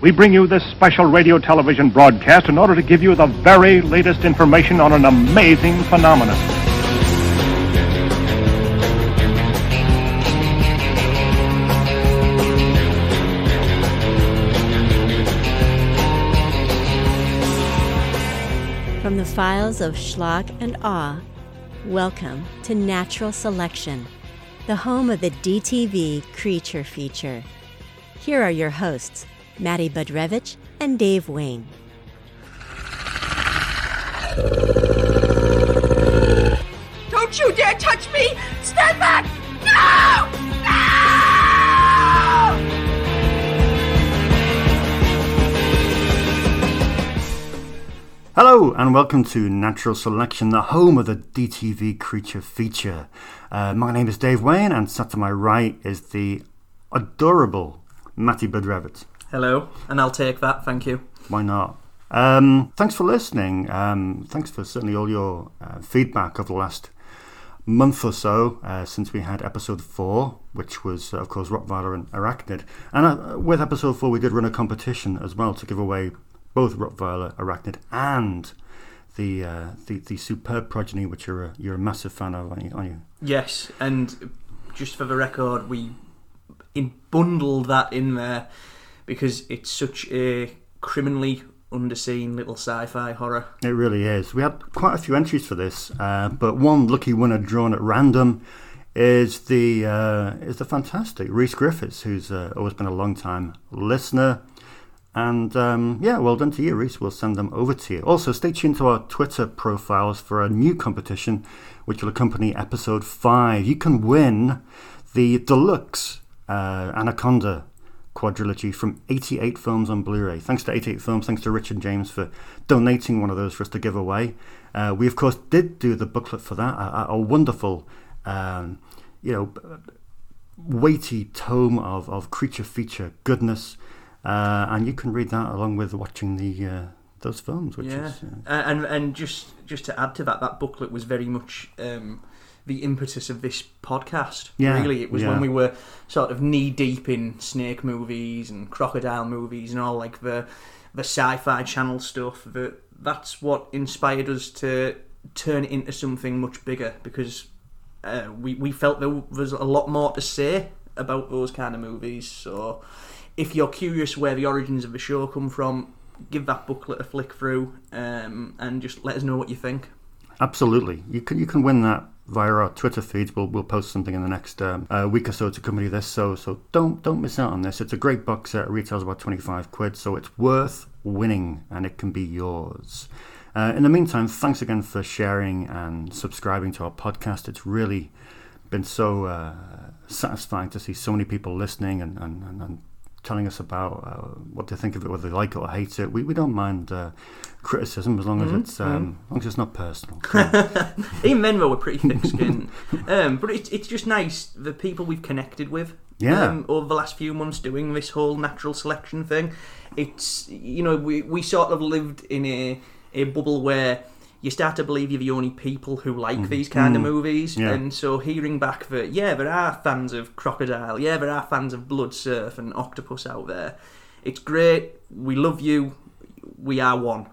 We bring you this special radio television broadcast in order to give you the very latest information on an amazing phenomenon. From the files of Schlock and Awe, welcome to Natural Selection, the home of the DTV Creature Feature. Here are your hosts, Matty Budrewicz and Dave Wain. Don't you dare touch me! Stand back! No! No! Hello and welcome to Natural Selection, the home of the DTV Creature Feature. Uh, my name is Dave Wain, and sat to my right is the adorable Matty Budrewicz. Hello, and I'll take that, thank you. Why not? Um, thanks for listening. Um, thanks for certainly all your uh, feedback over the last month or so uh, since we had episode four, which was, uh, of course, Rottweiler and Arachnid. And uh, with episode four, we did run a competition as well to give away both Rottweiler, Arachnid, and the uh, the, the superb progeny, which you're a, you're a massive fan of, aren't you? Aren't you? Yes, and just for the record, we in bundled that in there because it's such a criminally underseen little sci-fi horror. It really is. We had quite a few entries for this, uh, but one lucky winner drawn at random is the uh, is the fantastic Reese Griffiths, who's uh, always been a long time listener. And um, yeah, well done to you, Reese. We'll send them over to you. Also, stay tuned to our Twitter profiles for a new competition which will accompany episode 5. You can win the deluxe uh, Anaconda quadrilogy from 88 Films on Blu ray. Thanks to 88 Films, thanks to Richard James for donating one of those for us to give away. Uh, we, of course, did do the booklet for that, a, a wonderful, um, you know, weighty tome of, of creature feature goodness. Uh, and you can read that along with watching the uh, those films, which yeah, is uh, and and just just to add to that, that booklet was very much um, the impetus of this podcast. Yeah, really, it was yeah. when we were sort of knee deep in snake movies and crocodile movies and all like the the sci-fi channel stuff. That that's what inspired us to turn it into something much bigger because uh, we we felt there was a lot more to say about those kind of movies. So if you're curious where the origins of the show come from, give that booklet a flick through um, and just let us know what you think. Absolutely, you can you can win that via our Twitter feeds. We'll we'll post something in the next um, uh, week or so to accompany this. So so don't don't miss out on this. It's a great box set. It retails about twenty five quid, so it's worth winning, and it can be yours. Uh, in the meantime, thanks again for sharing and subscribing to our podcast. It's really been so uh, satisfying to see so many people listening and, and, and, and telling us about uh, what they think of it, whether they like it or hate it. We, we don't mind uh, criticism as long as it's um, as long as it's not personal. Even then, though, we're pretty thick-skinned. um, but it's, it's just nice the people we've connected with. Yeah. Um, over the last few months, doing this whole natural selection thing, it's you know we we sort of lived in a a bubble where you start to believe you're the only people who like these kind of movies, Yeah. and so hearing back that yeah, there are fans of Crocodile, yeah, there are fans of Blood Surf and Octopus out there. It's great. We love you. We are one.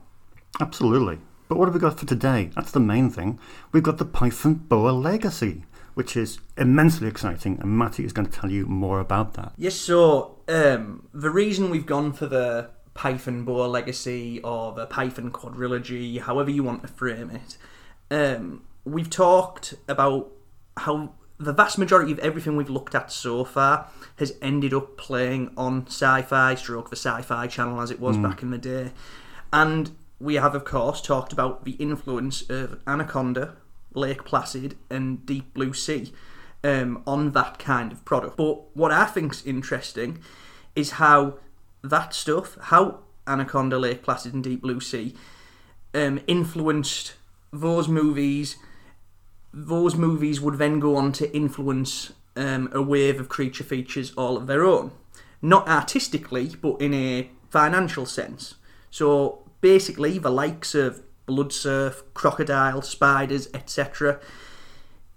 Absolutely. But what have we got for today? That's the main thing. We've got the Python Boa Legacy, which is immensely exciting, and Matty is going to tell you more about that. Yes, so um, the reason we've gone for the Python Boa Legacy or the Python Quadrilogy, however you want to frame it, um, we've talked about how the vast majority of everything we've looked at so far has ended up playing on sci-fi stroke the sci-fi channel as it was back in the day. And we have of course talked about the influence of anaconda lake placid and deep blue sea um, on that kind of product. But what i think's interesting is how that stuff how anaconda lake placid and deep blue sea um, influenced those movies those movies would then go on to influence um, a wave of creature features all of their own. Not artistically, but in a financial sense. So basically, the likes of Blood Surf, Crocodile, Spiders, etc.,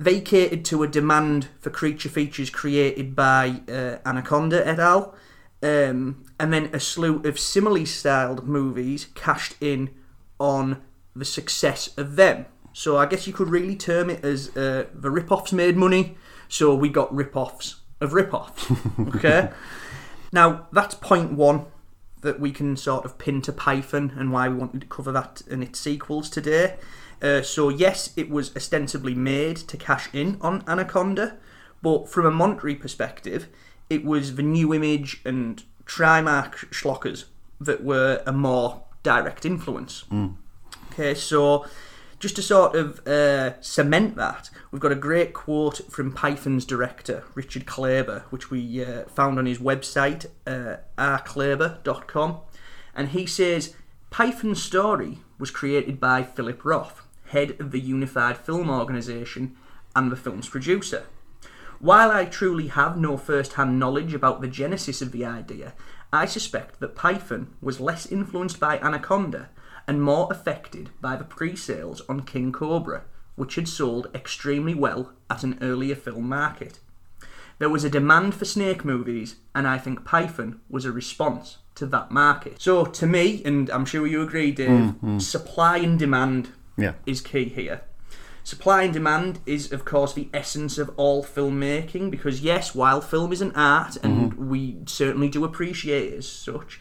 they catered to a demand for creature features created by uh, Anaconda et al. Um, and then a slew of similarly styled movies cashed in on the success of them. So I guess you could really term it as uh, the rip-offs made money. So we got rip-offs of rip-offs. Okay. now that's point one that we can sort of pin to Python and why we wanted to cover that and its sequels today. Uh, so yes, it was ostensibly made to cash in on Anaconda, but from a monetary perspective, it was the new image and Trimark schlockers that were a more direct influence. Okay, so just to sort of uh, cement that, we've got a great quote from Python's director, Richard Clabaugh, which we uh, found on his website, uh. And he says Python's story was created by Philip Roth, head of the Unified Film Organisation and the film's producer. While I truly have no first hand knowledge about the genesis of the idea, I suspect that Python was less influenced by Anaconda and more affected by the pre sales on King Cobra, which had sold extremely well at an earlier film market. There was a demand for snake movies, and I think Python was a response to that market. So, to me, and I'm sure you agree, Dave, mm-hmm. supply and demand Yeah. is key here. Supply and demand is, of course, the essence of all filmmaking because, yes, while film is an art and we certainly do appreciate it as such,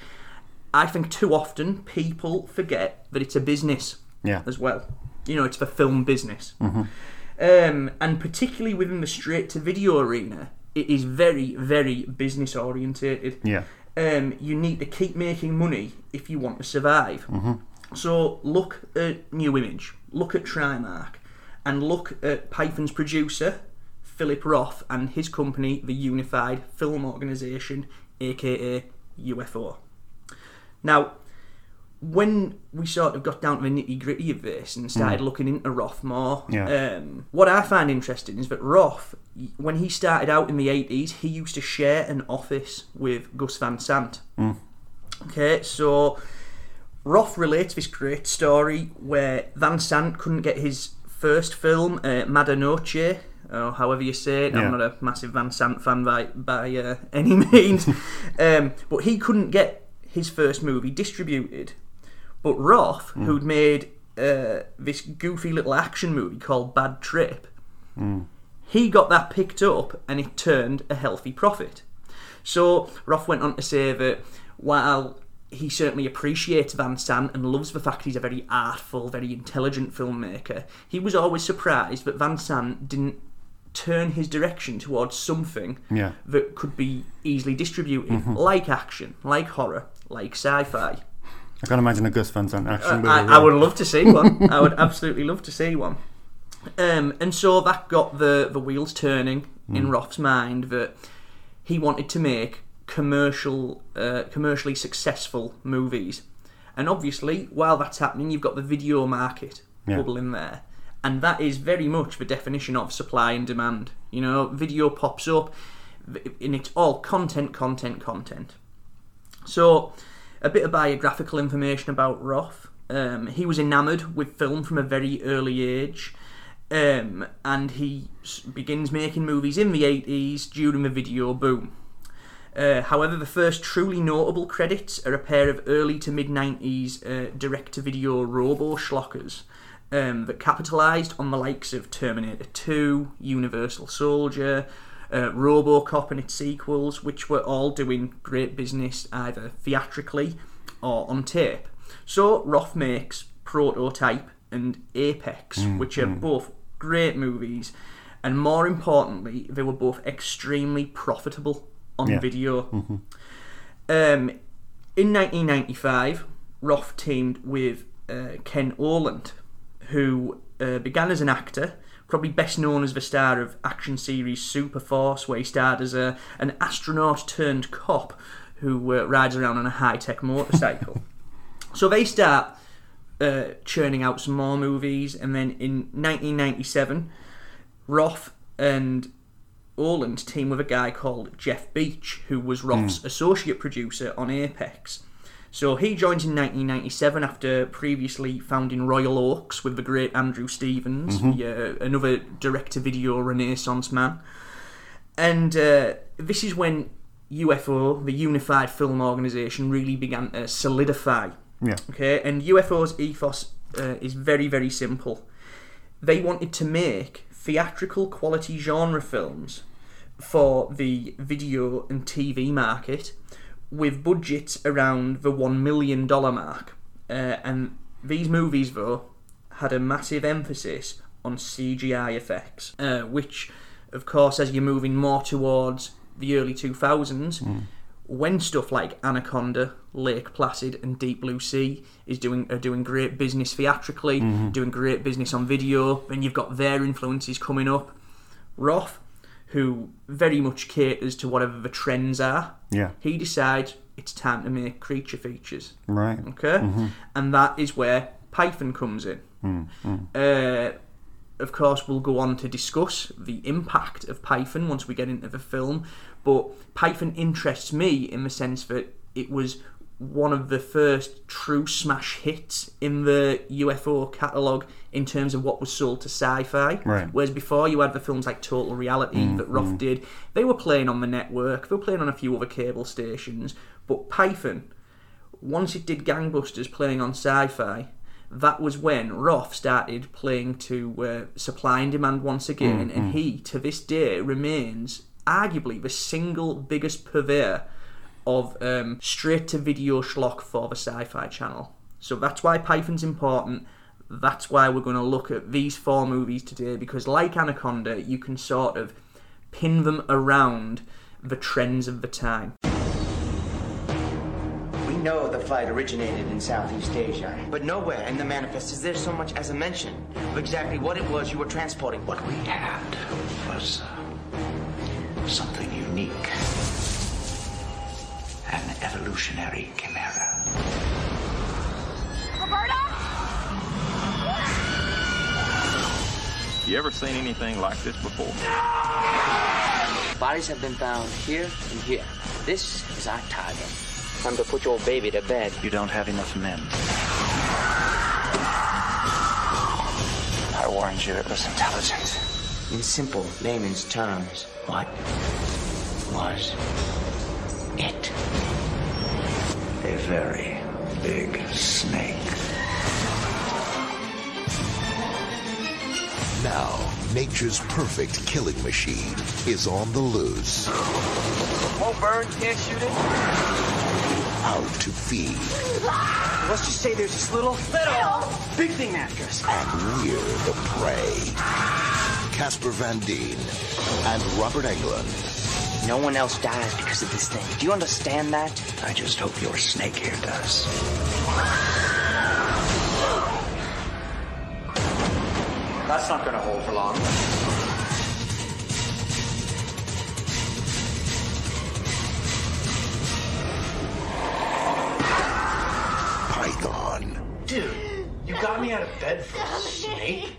I think too often people forget that it's a business Yeah. as well. You know, it's the film business. Um, and particularly within the straight to video arena, it is very, very business orientated. Yeah. Um, you need to keep making money if you want to survive. So look at New Image, look at Trimark, and look at Python's producer, Philip Roth, and his company, the Unified Film Organisation, aka UFO. Now, when we sort of got down to the nitty gritty of this and started looking into Roth more, Yeah. um, what I find interesting is that Roth, when he started out in the 80s, he used to share an office with Gus Van Sant. Okay, so Roth relates this great story where Van Sant couldn't get his first film, uh, Mala Noche, or however you say it. Yeah. I'm not a massive Van Sant fan by, by uh, any means, um, but he couldn't get his first movie distributed. But Roth, who'd made uh, this goofy little action movie called Bad Trip, he got that picked up and it turned a healthy profit. So Roth went on to say that while he certainly appreciates Van Sant and loves the fact he's a very artful, very intelligent filmmaker, he was always surprised that Van Sant didn't turn his direction towards something Yeah. that could be easily distributed, like action, like horror, like sci-fi. I can't imagine a Gus Van Sant action movie. Uh, I, I would love to see one. I would absolutely love to see one. Um, and so that got the, the wheels turning in Roth's mind that he wanted to make commercial, uh, commercially successful movies. And obviously, while that's happening, you've got the video market Yeah. bubbling there. And that is very much the definition of supply and demand. You know, video pops up, and it's all content, content, content. So, a bit of biographical information about Roth. Um, he was enamoured with film from a very early age, um, and he begins making movies in the 80s during the video boom. Uh, however, the first truly notable credits are a pair of early to mid 90s uh, direct to video robo schlockers um, that capitalised on the likes of Terminator 2, Universal Soldier, uh, Robocop and its sequels, which were all doing great business either theatrically or on tape. So Roth makes Prototype and Apex, which are both great movies, and more importantly, they were both extremely profitable on Yeah. video. Um, in 1995, Roth teamed with uh, Ken Olandt, who uh, began as an actor, probably best known as the star of action series Superforce, where he starred as a, an astronaut turned cop who uh, rides around on a high tech motorcycle. so they start uh, churning out some more movies, and then in 1997, Roth and Olandt team with a guy called Jeff Beach, who was Roth's associate producer on Apex. So he joins in 1997 after previously founding Royal Oaks with the great Andrew Stevens, the, uh, another direct-to-video renaissance man. And uh, this is when UFO, the Unified Film Organization, really began to solidify. Yeah. Okay, and UFO's ethos uh, is very, very simple. They wanted to make theatrical quality genre films for the video and TV market with budgets around the $1 million mark. Uh, and these movies, though, had a massive emphasis on CGI effects, uh, which, of course, as you're moving more towards the early 2000s, when stuff like Anaconda, Lake Placid, and Deep Blue Sea is doing are doing great business theatrically, doing great business on video, and you've got their influences coming up. Roth, who very much caters to whatever the trends are, Yeah. he decides it's time to make creature features. Right. Okay, mm-hmm. and that is where Python comes in. Mm, mm. Uh, of course, we'll go on to discuss the impact of Python once we get into the film. But Python interests me in the sense that it was one of the first true smash hits in the UFO catalogue in terms of what was sold to sci-fi. Right. Whereas before you had the films like Total Reality that Roth did, they were playing on the network, they were playing on a few other cable stations. But Python, once it did gangbusters playing on sci-fi that was when Roth started playing to uh, supply and demand once again. And he to this day remains arguably the single biggest purveyor of um, straight to video schlock for the sci-fi channel. So that's why python's important that's why we're going to look at these four movies today because like anaconda you can sort of pin them around the trends of the time We know the flight originated in Southeast Asia, but nowhere in the manifest is there so much as a mention of exactly what it was you were transporting. What we had was uh, something unique. An evolutionary chimera. Roberta? You ever seen anything like this before? Bodies have been found here and here. This is our target. Time to put your baby to bed. You don't have enough men. I warned you it was intelligent. In simple layman's terms, What was it? A very big snake. Now, nature's perfect killing machine is on the loose. won't burn, can't shoot it. Out to feed. Let's just say there's this little, little, big thing after us. And we're the prey. Casper Van Dien and Robert Englund. No one else dies because of this thing. Do you understand that? I just hope your snake here does. That's not gonna hold for long. Python. Dude, you got me out of bed for a snake?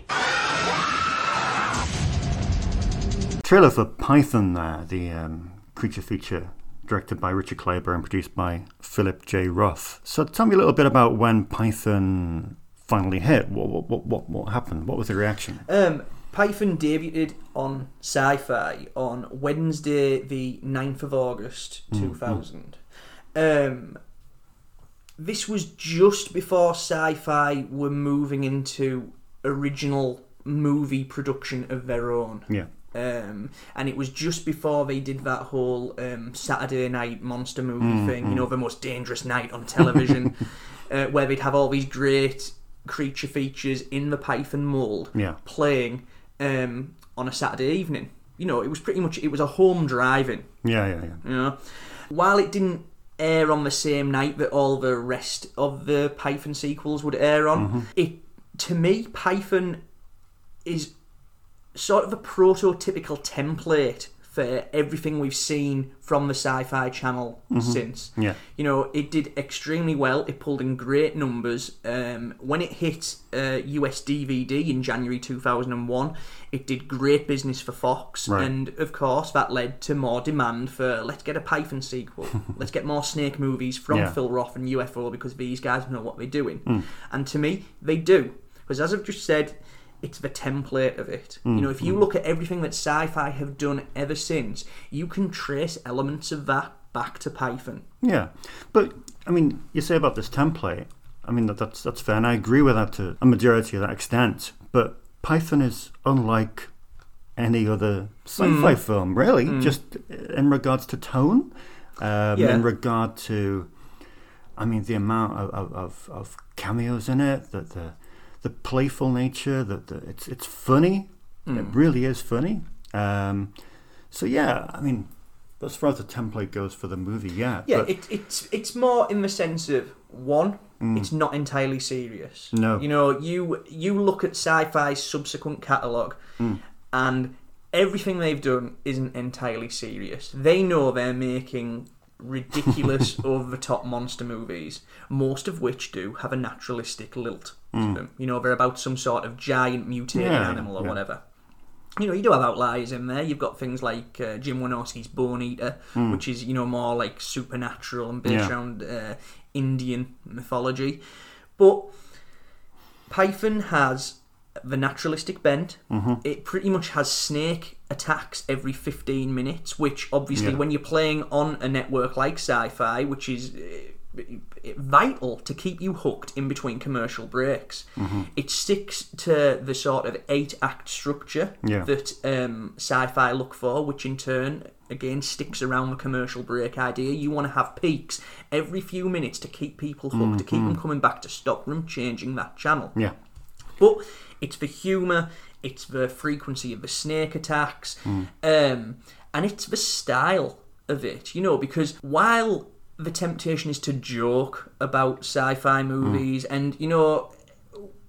Trailer for Python there, the um, creature feature directed by Richard Clabaugh and produced by Philip J. Roth. So tell me a little bit about when Python finally hit. What, what, what, what, what happened? What was the reaction? Um, Python debuted on Sci-Fi on Wednesday, the 9th of August, 2000. Um, this was just before Sci-Fi were moving into original movie production of their own. Yeah. Um, and it was just before they did that whole um, Saturday night monster movie thing, you know, the most dangerous night on television, uh, where they'd have all these great creature features in the Python mold Yeah. playing um, on a Saturday evening. You know, it was pretty much it was a home driving. Yeah, yeah, yeah. You know, while it didn't air on the same night that all the rest of the Python sequels would air on, it to me Python is sort of a prototypical template for everything we've seen from the Sci-Fi Channel since. Yeah. You know, it did extremely well. It pulled in great numbers. Um, when it hit uh, US DVD in January 2001, it did great business for Fox, Right. and of course that led to more demand for let's get a Python sequel, let's get more Snake movies from Yeah. Phil Roth and UFO because these guys know what they're doing. And to me, they do because as I've just said. It's the template of it. You mm, know, if you mm. look at everything that sci fi have done ever since, you can trace elements of that back to Python. Yeah, but I mean, you say about this template. I mean, that, that's that's fair, and I agree with that to a majority of that extent. But Python is unlike any other sci-fi mm. film, really, just in regards to tone, um, Yeah. in regard to, I mean, the amount of, of, of, cameos in it, the the, the playful nature, that the, it's it's funny. It really is funny. Um, so yeah, I mean, as far as the template goes for the movie, yeah, Yeah, it, it's it's more in the sense of one, it's not entirely serious. Mm. No. you know, you you look at sci-fi's subsequent catalog, Mm. and everything they've done isn't entirely serious. They know they're making ridiculous, over the top monster movies, most of which do have a naturalistic lilt to them. You know, they're about some sort of giant mutated Mm. Yeah, animal or yeah. whatever. You know, you do have outliers in there. You've got things like uh, Jim Wynorski's Bone Eater, which is you know more like supernatural and based Mm. Yeah. around uh, Indian mythology, but Python has the naturalistic bent. Mm-hmm. It pretty much has snake attacks every 15 minutes, which obviously, Yeah. when you're playing on a network like sci fi, which is uh, vital to keep you hooked in between commercial breaks, Mm-hmm. it sticks to the sort of eight act structure Yeah. that um, sci fi look for, which in turn. Again, sticks around the commercial break idea. You want to have peaks every few minutes to keep people hooked, to keep them coming back, to stop them changing that channel. yeah, But it's the humour, it's the frequency of the snake attacks, um, and it's the style of it, you know, because while the temptation is to joke about sci fi hmm. movies, and, you know,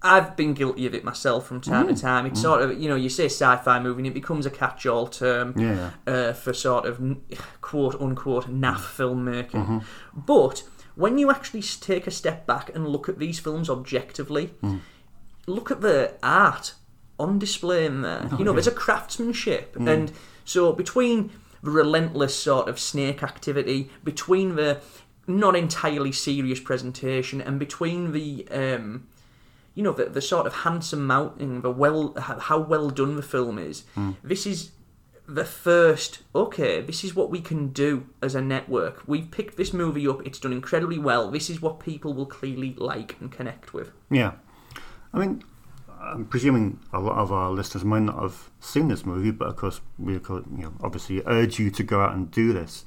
I've been guilty of it myself from time to hmm. time. It's hmm. sort of, you know, you say sci fi movie and it becomes a catch all term Yeah. uh, for sort of quote unquote naff filmmaking. Mm-hmm. But when you actually take a step back and look at these films objectively, look at the art on display in there. Oh, you know, there's a craftsmanship, and so between the relentless sort of snake activity, between the not entirely serious presentation, and between the um, you know the, the sort of handsome mounting, the well how how well done the film is. This is the first okay this is what we can do as a network we've picked this movie up it's done incredibly well this is what people will clearly like and connect with yeah. I mean, I'm presuming a lot of our listeners might not have seen this movie, but of course, we you know, obviously urge you to go out and do this.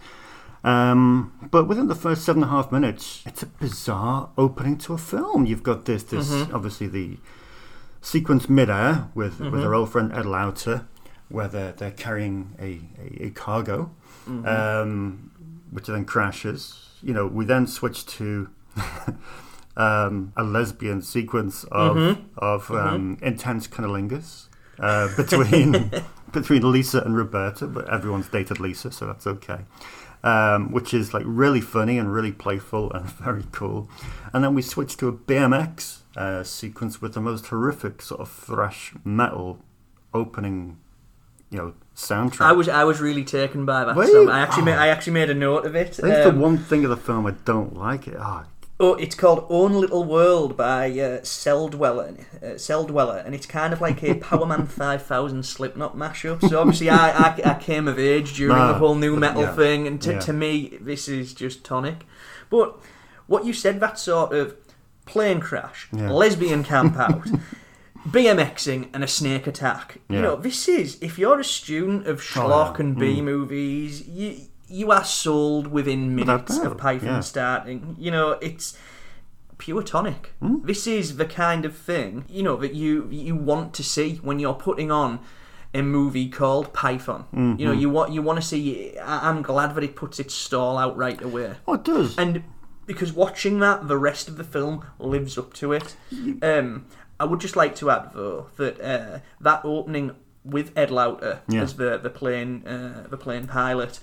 Um, but within the first seven and a half minutes, it's a bizarre opening to a film. You've got this, this obviously the sequence midair with with our old friend Ed Lauter, where they're, they're carrying a, a, a cargo, um, which then crashes. You know, we then switch to um, a lesbian sequence of of um, intense cunnilingus uh, between between Lisa and Roberta, but everyone's dated Lisa, so that's okay. Um, which is like really funny and really playful and very cool. And then we switch to a BMX uh, sequence with the most horrific sort of thrash metal opening, you know, soundtrack. I was I was really taken by that Were song. you? I actually Oh. made, I actually made a note of it. That's Um, the one thing of the film I don't like. It. Oh, Oh, it's called Own Little World by uh, Celldweller, uh, Celldweller, and it's kind of like a Powerman 5000 Slipknot mashup. So obviously, I, I, I came of age during Ah, the whole new metal yeah. thing, and to, Yeah. to me, this is just tonic. But what you said, that sort of plane crash, Yeah. lesbian camp out. BMXing and a snake attack. You know, this is if you're a student of schlock yeah. and B movies, you you are sold within minutes of Python yeah. starting. You know, it's pure tonic. This is the kind of thing you know that you you want to see when you're putting on a movie called Python. You know, you want you want to see. I- I'm glad that it puts its stall out right away, oh, it does. and because watching that, the rest of the film lives up to it. Um, I would just like to add though that uh, that opening with Ed Lauter Yeah. as the the plane uh, the plane pilot.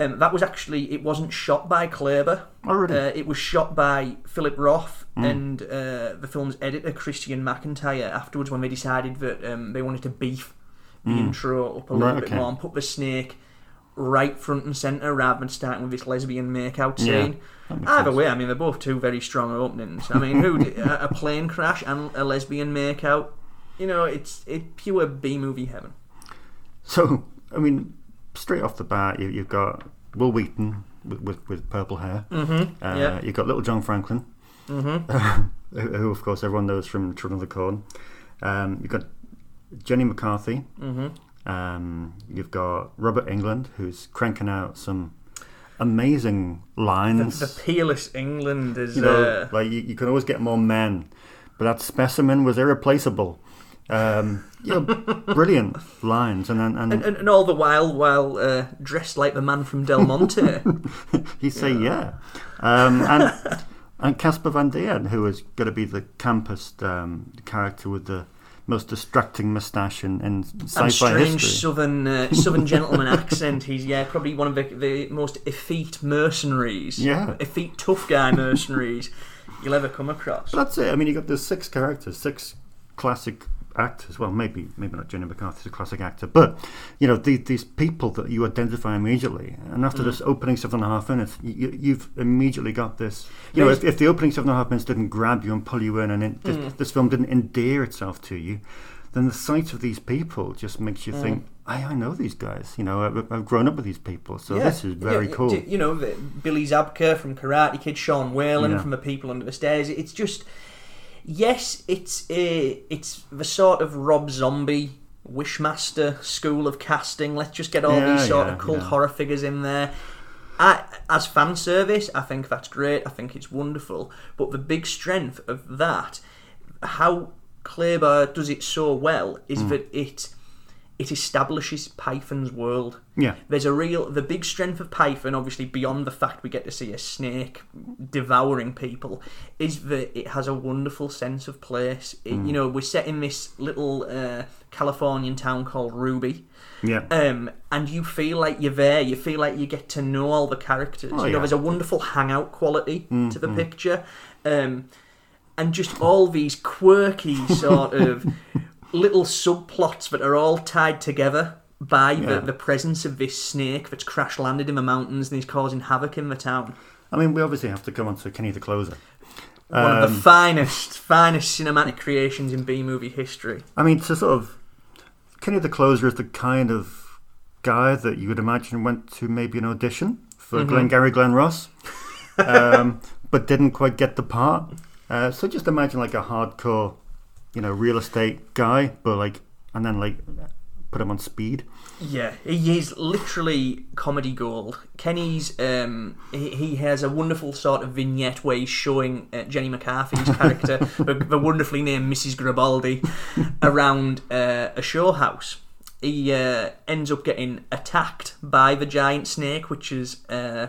Um, that was actually it wasn't shot by Clabaugh. Oh, really? Uh, it was shot by Philip Roth and uh, the film's editor Christian McIntyre. Afterwards, when they decided that um, they wanted to beef the intro up a little Right, bit okay. more and put the snake right front and centre rather than starting with this lesbian makeout Yeah, scene. makes Either sense. way, I mean they're both two very strong openings. I mean, who a, a plane crash and a lesbian makeout? You know, it's it pure B movie heaven. So, I mean, straight off the bat, you, you've got Wil Wheaton with, with, with purple hair. Mm-hmm. Uh, yeah. You've got Little John Franklin, Mm-hmm. who, who, of course, everyone knows from Children of the Corn. Um, you've got Jenny McCarthy. Mm-hmm. Um, you've got Robert Englund, who's cranking out some amazing lines. The, the peerless Englund is. you know, uh, like you, you can always get more men, but that specimen was irreplaceable. Um, know, brilliant lines, and then and, and, and, and all the while, while uh, dressed like the man from Del Monte. he say yeah, um, and and Casper Van Dien, who is going to be the campest um, character with the most distracting moustache in, in and sci-fi strange history. southern uh, southern gentleman accent. He's yeah, probably one of the, the most effete mercenaries. Yeah. effete tough guy mercenaries you'll ever come across. But that's it. I mean, you got the six characters, six classic actors. Well, maybe maybe not Jenny McCarthy's a classic actor, but you know these these people that you identify immediately. And after Mm. this opening seven and a half minutes, you, you've immediately got this. You know, if, if the opening seven and a half minutes didn't grab you and pull you in, and it, this, Mm. this film didn't endear itself to you, then the sight of these people just makes you Mm. think. I, I know these guys, you know, I've, I've grown up with these people, so Yeah. this is very Yeah, cool. You know, Billy Zabka from Karate Kid, Sean Whalen Yeah. from The People Under the Stairs. It's just, yes, it's a, it's the sort of Rob Zombie Wishmaster school of casting. Let's just get all Yeah, these sort yeah, of cult yeah. horror figures in there. I, as fan service, I think that's great. I think it's wonderful. But the big strength of that, how Clabaugh does it so well, is Mm. that it it establishes Python's world. Yeah. There's a real the big strength of Python, obviously beyond the fact we get to see a snake devouring people, is that it has a wonderful sense of place. It, Mm. You know, we're set in this little uh, Californian town called Ruby. Yeah. Um, and you feel like you're there. You feel like you get to know all the characters. Oh, you know, yeah. there's a wonderful hangout quality Mm, to the mm. picture, um, and just all these quirky sort of little subplots that are all tied together by Yeah. the, the presence of this snake that's crash landed in the mountains and is causing havoc in the town. I mean, we obviously have to come on to Kenny the Closer. One of Um, the finest, finest cinematic creations in B movie history. I mean, to sort of Kenny the Closer is the kind of guy that you would imagine went to maybe an audition for Mhm. Glengarry Glen Ross, um, but didn't quite get the part. Uh, so just imagine like a hardcore, you know, real estate guy, but like, and then like put him on speed. Yeah, he is literally comedy gold. Kenny's um, he, he has a wonderful sort of vignette where he's showing uh, Jenny McCarthy's character, the, the wonderfully named Mrs. Gribaldi, around uh, a show house. He uh, ends up getting attacked by the giant snake, which is uh,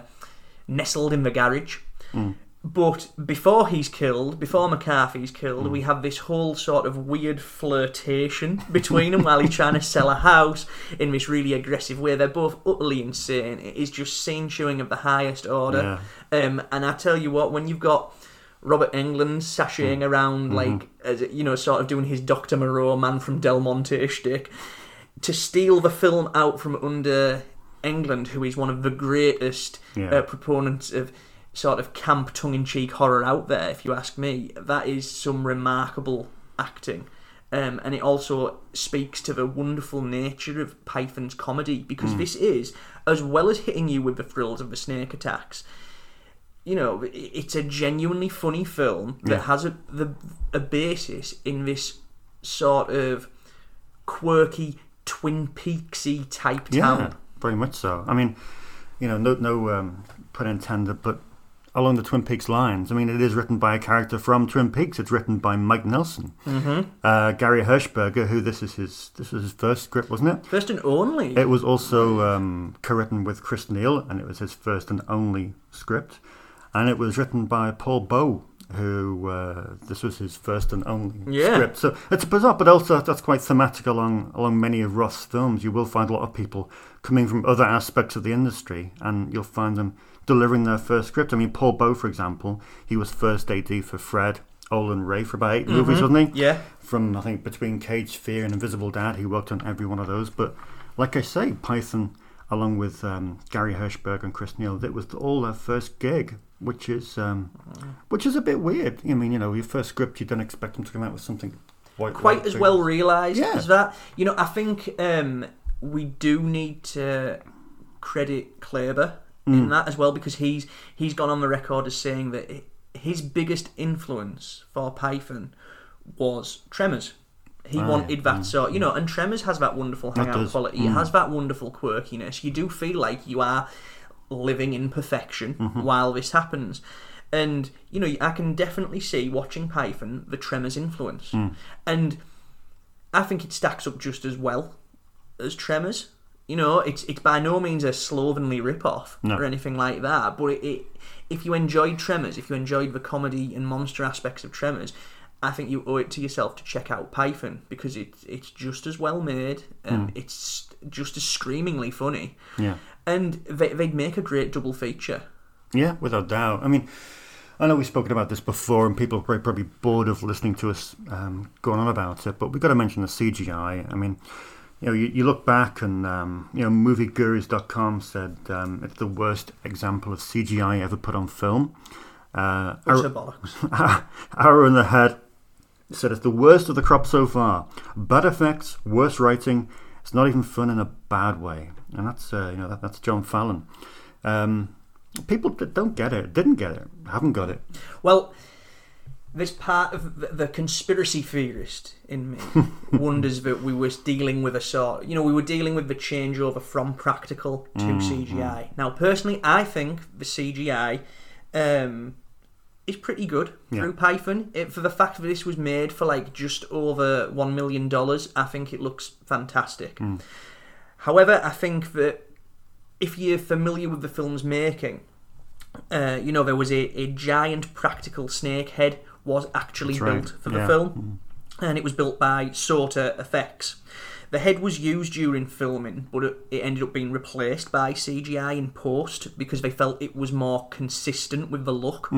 nestled in the garage. Mm. But before he's killed, before McCarthy's killed, we have this whole sort of weird flirtation between them while he's trying to sell a house in this really aggressive way. They're both utterly insane. It is just scene chewing of the highest order. Um, and I tell you what, when you've got Robert Englund sashaying around, Mhm. like, as, you know, sort of doing his Dr. Moreau man from Del Monte shtick, to steal the film out from under Englund, who is one of the greatest Yeah. uh, proponents of sort of camp tongue-in-cheek horror out there, if you ask me. That is some remarkable acting. Um, and it also speaks to the wonderful nature of Python's comedy because Mm. this is, as well as hitting you with the thrills of the snake attacks, you know, it's a genuinely funny film that Yeah. has a the a basis in this sort of quirky Twin Peaksy type town. Yeah, very much so. I mean, you know, no, no um, pun intended, but along the Twin Peaks lines, I mean, it is written by a character from Twin Peaks. It's written by Mike Nelson, Mhm. uh, Gary Hershberger, who this is his this was his first script, wasn't it? First and only. It was also um, co-written with Chris Neal, and it was his first and only script. And it was written by Paul Bow, who uh, this was his first and only Yeah. script. So it's bizarre, but also that's quite thematic along along many of Ross' films. You will find a lot of people coming from other aspects of the industry, and you'll find them delivering their first script. I mean, Paul Bow, for example, he was first AD for Fred, Olen Ray for about 8 movies, Mhm. wasn't he? Yeah. From I think between Cage Fear and Invisible Dad, he worked on every one of those. But like I say, Python, along with um, Gary Hirschberg and Chris Neal, that was all their first gig, which is um, which is a bit weird. I mean, you know, your first script, you don't expect them to come out with something quite quite as well realised Yeah. as that. You know, I think um, we do need to credit Clabaugh in that as well because he's he's gone on the record as saying that hi- his biggest influence for Python was Tremors. He wanted that sort, you know, and Tremors has that wonderful hangout quality. It has that wonderful quirkiness. You do feel like you are living in perfection mm-hmm. while this happens. And, you know, I can definitely see watching Python the Tremors influence. Mm. And I think it stacks up just as well as Tremors. You know, it's it's by no means a slovenly rip-off No. or anything like that. But it, it, if you enjoyed Tremors, if you enjoyed the comedy and monster aspects of Tremors, I think you owe it to yourself to check out Python because it's it's just as well made and mm. it's just as screamingly funny. Yeah. And they, they'd make a great double feature. Yeah, without doubt. I mean, I know we've spoken about this before, and people are probably- bored of listening to us um, going on about it. But we've got to mention the CGI. I mean, you know, you, you look back, and um, you know, MovieGurus.com said um, it's the worst example of CGI ever put on film. Uh, Utter Ar- bollocks. Arrow in the Head said it's the worst of the crop so far. Bad effects, worse writing. It's not even fun in a bad way, and that's uh, you know that, that's John Fallon. Um, people that don't get it, didn't get it, haven't got it. Well, this part of the, conspiracy theorist in me wonders that we were dealing with a sort. You know, we were dealing with the changeover from practical to CGI. Now, personally, I think the CGI um, is pretty good Yeah. through Python. It, for the fact that this was made for like just over one million dollars, I think it looks fantastic. However, I think that if you're familiar with the film's making, uh, you know, there was a, a giant practical snake head was actually right, built for the yeah. film, and it was built by Sorta Effects. The head was used during filming, but it, it ended up being replaced by CGI in post because they felt it was more consistent with the look.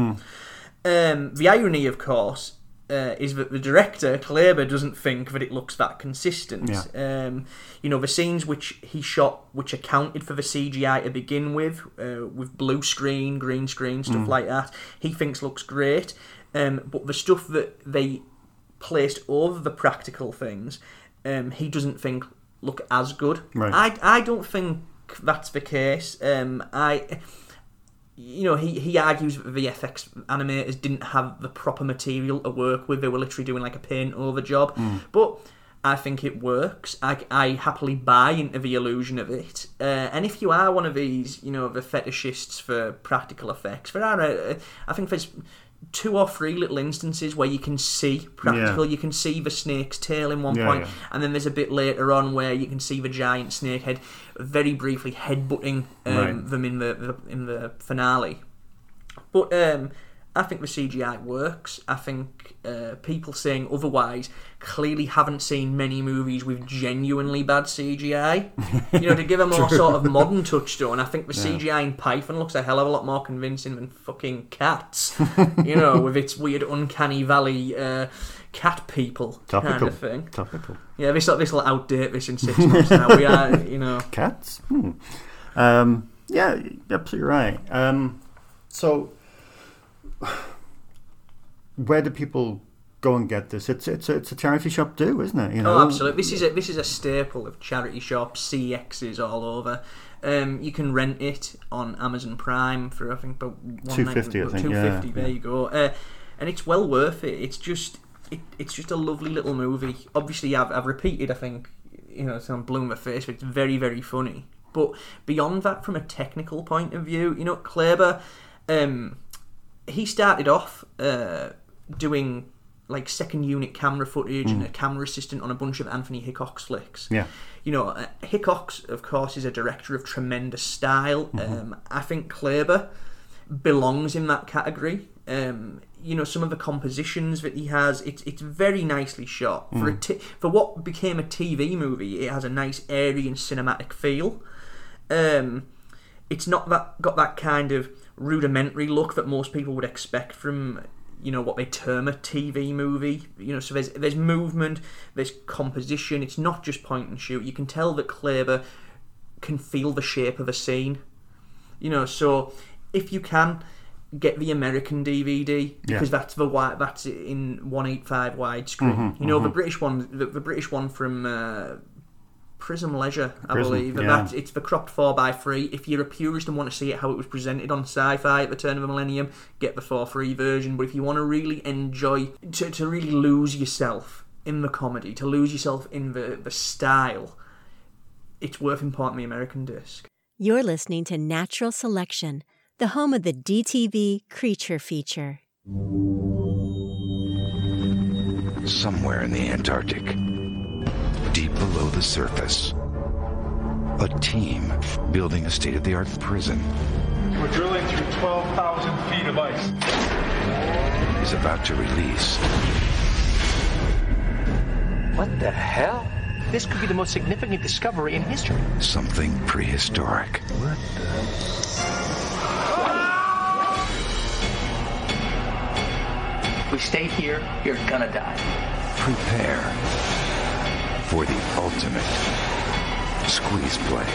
Um, the irony, of course, uh, is that the director Clabaugh doesn't think that it looks that consistent. Yeah. Um, you know, the scenes which he shot, which accounted for the CGI to begin with, uh, with blue screen, green screen, stuff like that, he thinks looks great. Um, but the stuff that they placed over the practical things, um, he doesn't think look as good. Right. I, I don't think that's the case. Um, I you know, he, he argues that the VFX animators didn't have the proper material to work with. They were literally doing like a paint over job. But I think it works. I, I happily buy into the illusion of it. Uh, and if you are one of these, you know, the fetishists for practical effects, there are, uh, I think there's two or three little instances where you can see practical. Yeah. You can see the snake's tail in one Yeah, point, yeah. and then there's a bit later on where you can see the giant snake head very briefly headbutting um, Right. them in the, the in the finale. But um, I think the CGI works. I think uh, people saying otherwise clearly haven't seen many movies with genuinely bad CGI. you know, to give a more sort of modern touchstone, I think the CGI in Python looks a hell of a lot more convincing than fucking cats. you know, with its weird uncanny valley uh, cat people kind of thing. Topical. Yeah, this this will outdate this in six months now. We are, you know. Cats? Hmm. Um, yeah, absolutely right. Um, so, where do people go and get this? It's it's a, it's a charity shop too, isn't it? You know, Oh, absolutely. This is a this is a staple of charity shops, CXs all over. Um, you can rent it on Amazon Prime for I think about $2.50, I think, Two yeah. There yeah. you go. Uh, and it's well worth it. It's just it, it's just a lovely little movie. Obviously, I've I've repeated. I think you know, it's on blue in face, but it's very very funny. But beyond that, from a technical point of view, you know, Clabaugh, um, he started off uh, doing like second unit camera footage and a camera assistant on a bunch of Anthony Hickox flicks. Yeah. You know, uh, Hickox, of course, is a director of tremendous style. Um, I think Clabaugh belongs in that category. Um, you know, some of the compositions that he has, it's it's very nicely shot. For a t- for what became a TV movie, it has a nice airy and cinematic feel. Um, it's not that got that kind of rudimentary look that most people would expect from you know what they term a TV movie. You know, so there's there's movement, there's composition. It's not just point and shoot. You can tell that Clabaugh can feel the shape of a scene. You know, so if you can get the American DVD because that's the wi- that's in one eight five widescreen. you know, the British one, the, the British one from. Uh, Prism Leisure, I Prism, believe. And yeah. that's, it's the cropped 4x3. If you're a purist and want to see it how it was presented on sci fi at the turn of the millennium, get the four three version. But if you want to really enjoy, to, to really lose yourself in the comedy, to lose yourself in the, the style, it's worth importing the American disc. You're listening to Natural Selection, the home of the DTV Creature Feature. Somewhere in the Antarctic, deep below the surface, a team building a state of the art prison We're drilling through 12,000 feet of ice. is about to release What the hell? This could be the most significant discovery in history. something prehistoric. If we stay here, you're gonna die. Prepare for the ultimate squeeze play.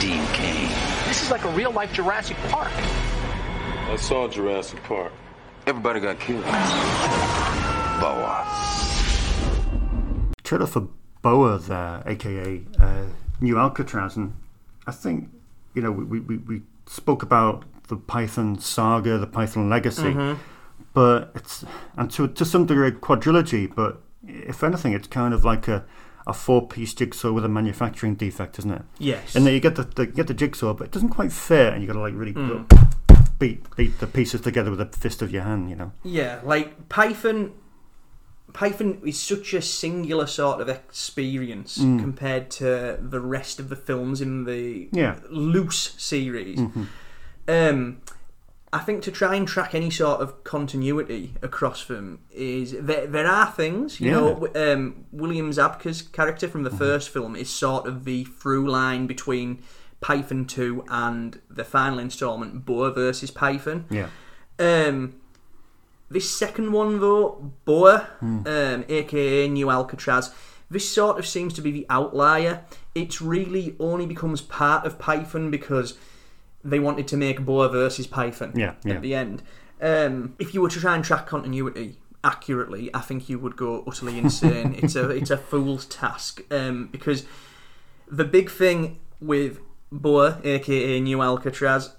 Dean Cain, This is like a real life Jurassic Park. I saw Jurassic Park. everybody got killed. Boa. trailer for Boa there, aka uh, New Alcatraz, and I think you know we, we, we spoke about the Python saga, the Python legacy, Mhm. but it's and to to some degree a quadrilogy, but if anything, it's kind of like a a four piece jigsaw with a manufacturing defect, isn't it? Yes. And then you get the, the you get the jigsaw, but it doesn't quite fit, and you got to like really Mm. beat beat the pieces together with the fist of your hand, you know. Yeah, like Python. Python is such a singular sort of experience Mm. compared to the rest of the films in the Yeah. loose series. Mhm. Um, I think to try and track any sort of continuity across them is there. There are things, you Yeah. know. Um, William Zabka's character from the first film is sort of the through line between Python two and the final installment, Boa versus Python. Yeah. Um, this second one, though, Boa, Hmm. um, aka New Alcatraz, this sort of seems to be the outlier. It really only becomes part of Python because they wanted to make Boa versus Python Yeah, yeah. at the end. Um, if you were to try and track continuity accurately, I think you would go utterly insane. it's a it's a fool's task um, because the big thing with Boa, aka New Alcatraz,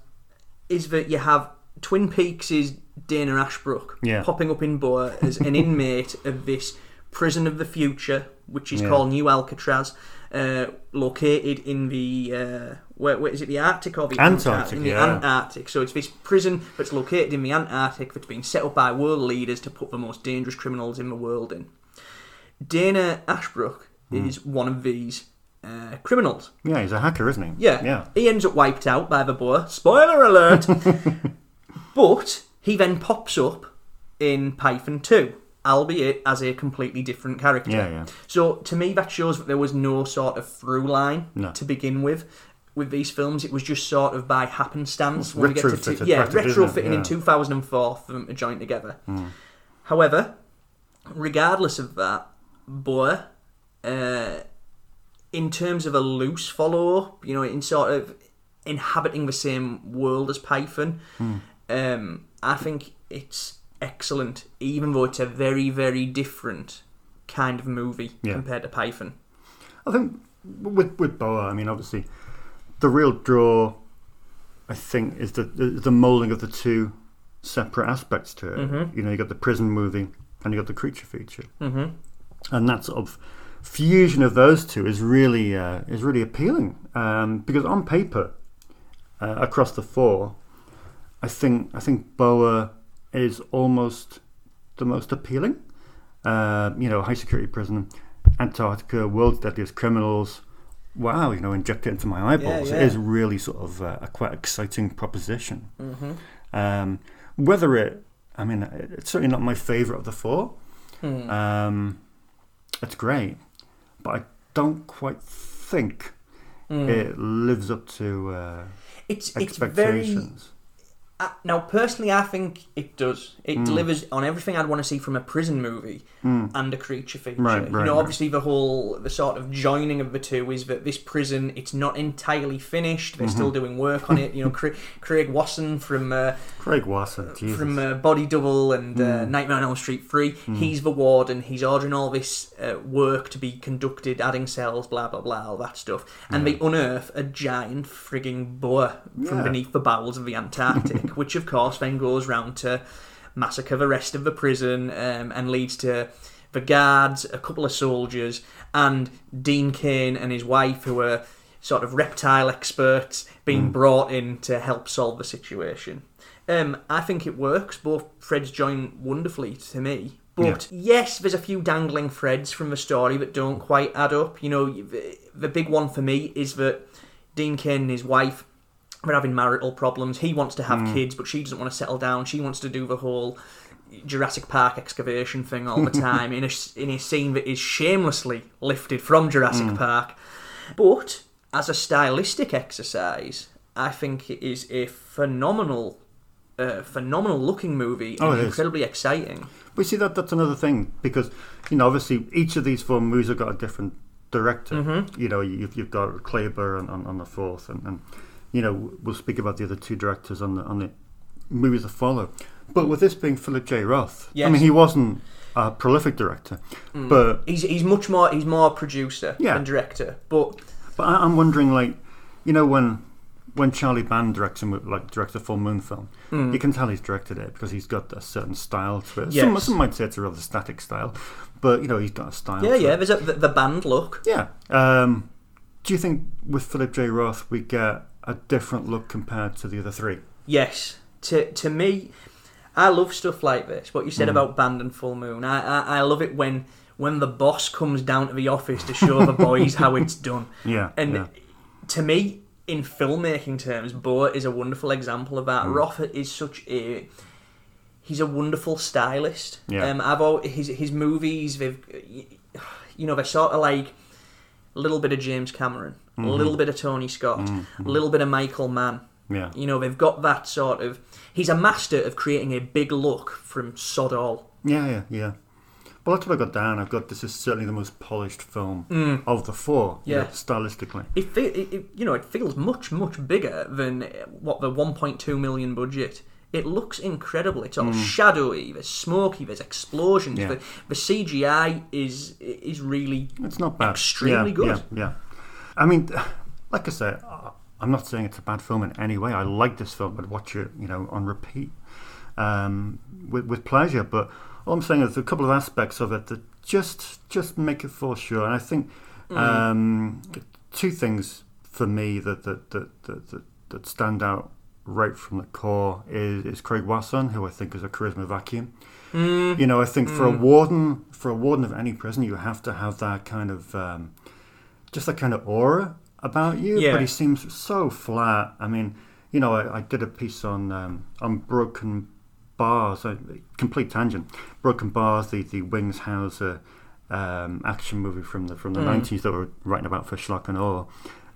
is that you have Twin Peaks is Dana Ashbrook Yeah. popping up in Boa as an inmate of this prison of the future, which is Yeah. called New Alcatraz, uh, located in the uh, where, where is it the Arctic or the Antarctic, In the yeah. Antarctic. So it's this prison that's located in the Antarctic that's been set up by world leaders to put the most dangerous criminals in the world in. Dana Ashbrook Hmm. is one of these uh, criminals. Yeah, he's a hacker, isn't he? Yeah. Yeah. He ends up wiped out by the boa. Spoiler alert! but he then pops up in Python 2, albeit as a completely different character. Yeah, yeah. So to me, that shows that there was no sort of through line No. to begin with. With these films, it was just sort of by happenstance. when we get to two- yeah, practically, isn't it? retrofitting in 2004 for them to join together. Mm. However, regardless of that, Boa, uh, in terms of a loose follow up, you know, in sort of inhabiting the same world as Python, Hmm. um, I think it's excellent, even though it's a very, very different kind of movie Yeah. compared to Python. I think with with Boa, I mean, obviously, the real draw, I think, is the the molding of the two separate aspects to it. Mhm. You know, you got the prison movie and you got the creature feature, Mhm. and that sort of fusion of those two is really uh, is really appealing um, because on paper, uh, across the four, I think I think Boa is almost the most appealing. Uh, you know, high security prison, Antarctica, world's deadliest criminals. Wow, you know, inject it into my eyeballs. yeah. It is really sort of uh, a quite exciting proposition. Mhm. Um, whether it, I mean, it's certainly not my favourite of the four. Hmm. Um, it's great, but I don't quite think Mm. it lives up to uh, It's it's very Uh, now, personally, I think it does. It Mm. delivers on everything I'd want to see from a prison movie Mm. and a creature feature. Right, you right, know, right. obviously the whole the sort of joining of the two is that this prison it's not entirely finished. They're still Mhm. doing work on it. You know, Cra- Craig Wasson from uh, Craig Wasson, Jesus. from uh, Body Double and uh, Mm. Nightmare on Elm Street 3. Mm. He's the warden. He's ordering all this uh, work to be conducted, adding cells, blah, blah, blah, all that stuff. And they unearth a giant frigging boa from Yeah. beneath the bowels of the Antarctic, which of course then goes round to massacre the rest of the prison um, and leads to the guards, a couple of soldiers, and Dean Cain and his wife, who are sort of reptile experts, being Mm. brought in to help solve the situation. Um, I think it works. Both threads join wonderfully to me. But yes, there's a few dangling threads from the story that don't quite add up. You know, the, the big one for me is that Dean Cain and his wife are having marital problems. He wants to have Mm. kids, but she doesn't want to settle down. She wants to do the whole Jurassic Park excavation thing all the time in a in a scene that is shamelessly lifted from Jurassic Mm. Park. But as a stylistic exercise, I think it is a phenomenal, uh, phenomenal looking movie Oh, and it is. incredibly exciting. But you see that that's another thing because you know obviously each of these four movies have got a different director. Mhm. You know you've, you've got Clabaugh on, on, on the fourth, and, and you know we'll speak about the other two directors on the on the movies that follow. But with this being Philip J. Roth, I mean he wasn't a prolific director, Mm. but he's he's much more he's more producer Yeah. than director. But but I, I'm wondering like you know when when Charlie Band directs a like directs a full moon film, Mm. you can tell he's directed it because he's got a certain style to it. Some, Yes. some might say it's a rather static style, but you know he's got a style. yeah, yeah, it. there's a, the, the Band look. Yeah. Um, do you think with Philip J. Roth we get a different look compared to the other three? Yes, to to me, I love stuff like this. What you said Mm. about Band and Full Moon, I, I I love it when when the boss comes down to the office to show the boys how it's done. Yeah, and yeah. to me, in filmmaking terms, Boa is a wonderful example of that. Mm. Roth is such a he's a wonderful stylist. Yeah. Um, I've always, his his movies, they've you know they're sort of like a little bit of James Cameron, a Mhm. little bit of Tony Scott, Mhm. a little bit of Michael Mann. Yeah. You know, they've got that sort of. He's a master of creating a big look from sod all. Yeah, yeah, yeah. Well, that's what I got down. I've got this is certainly the most polished film Mm. of the four. you know, Yeah. stylistically. It, fe- it, you know it feels much much bigger than uh, what the 1.2 million budget. It looks incredible. It's all Mm. shadowy. There's smoky. There's explosions. Yeah. The, the CGI is is really It's not bad. extremely yeah, good. Yeah, yeah. I mean, like I said, I'm not saying it's a bad film in any way. I like this film. I'd watch it, you know, on repeat um, with, with pleasure. But all I'm saying is a couple of aspects of it that just just make it for sure. And I think Mm. um, two things for me that that, that, that, that that stand out right from the core is, is Craig Wasson, who I think is a charisma vacuum. Mm. You know, I think for a Mm. warden, for a warden of any prison, you have to have that kind of, um, just that kind of aura about you. Yeah. But he seems so flat. I mean, you know, I, I did a piece on um, on Broken Bars, a complete tangent. Broken Bars, the the Wings Hauser um, action movie from the from the Mm. nineties that we're writing about for Schlock and Awe.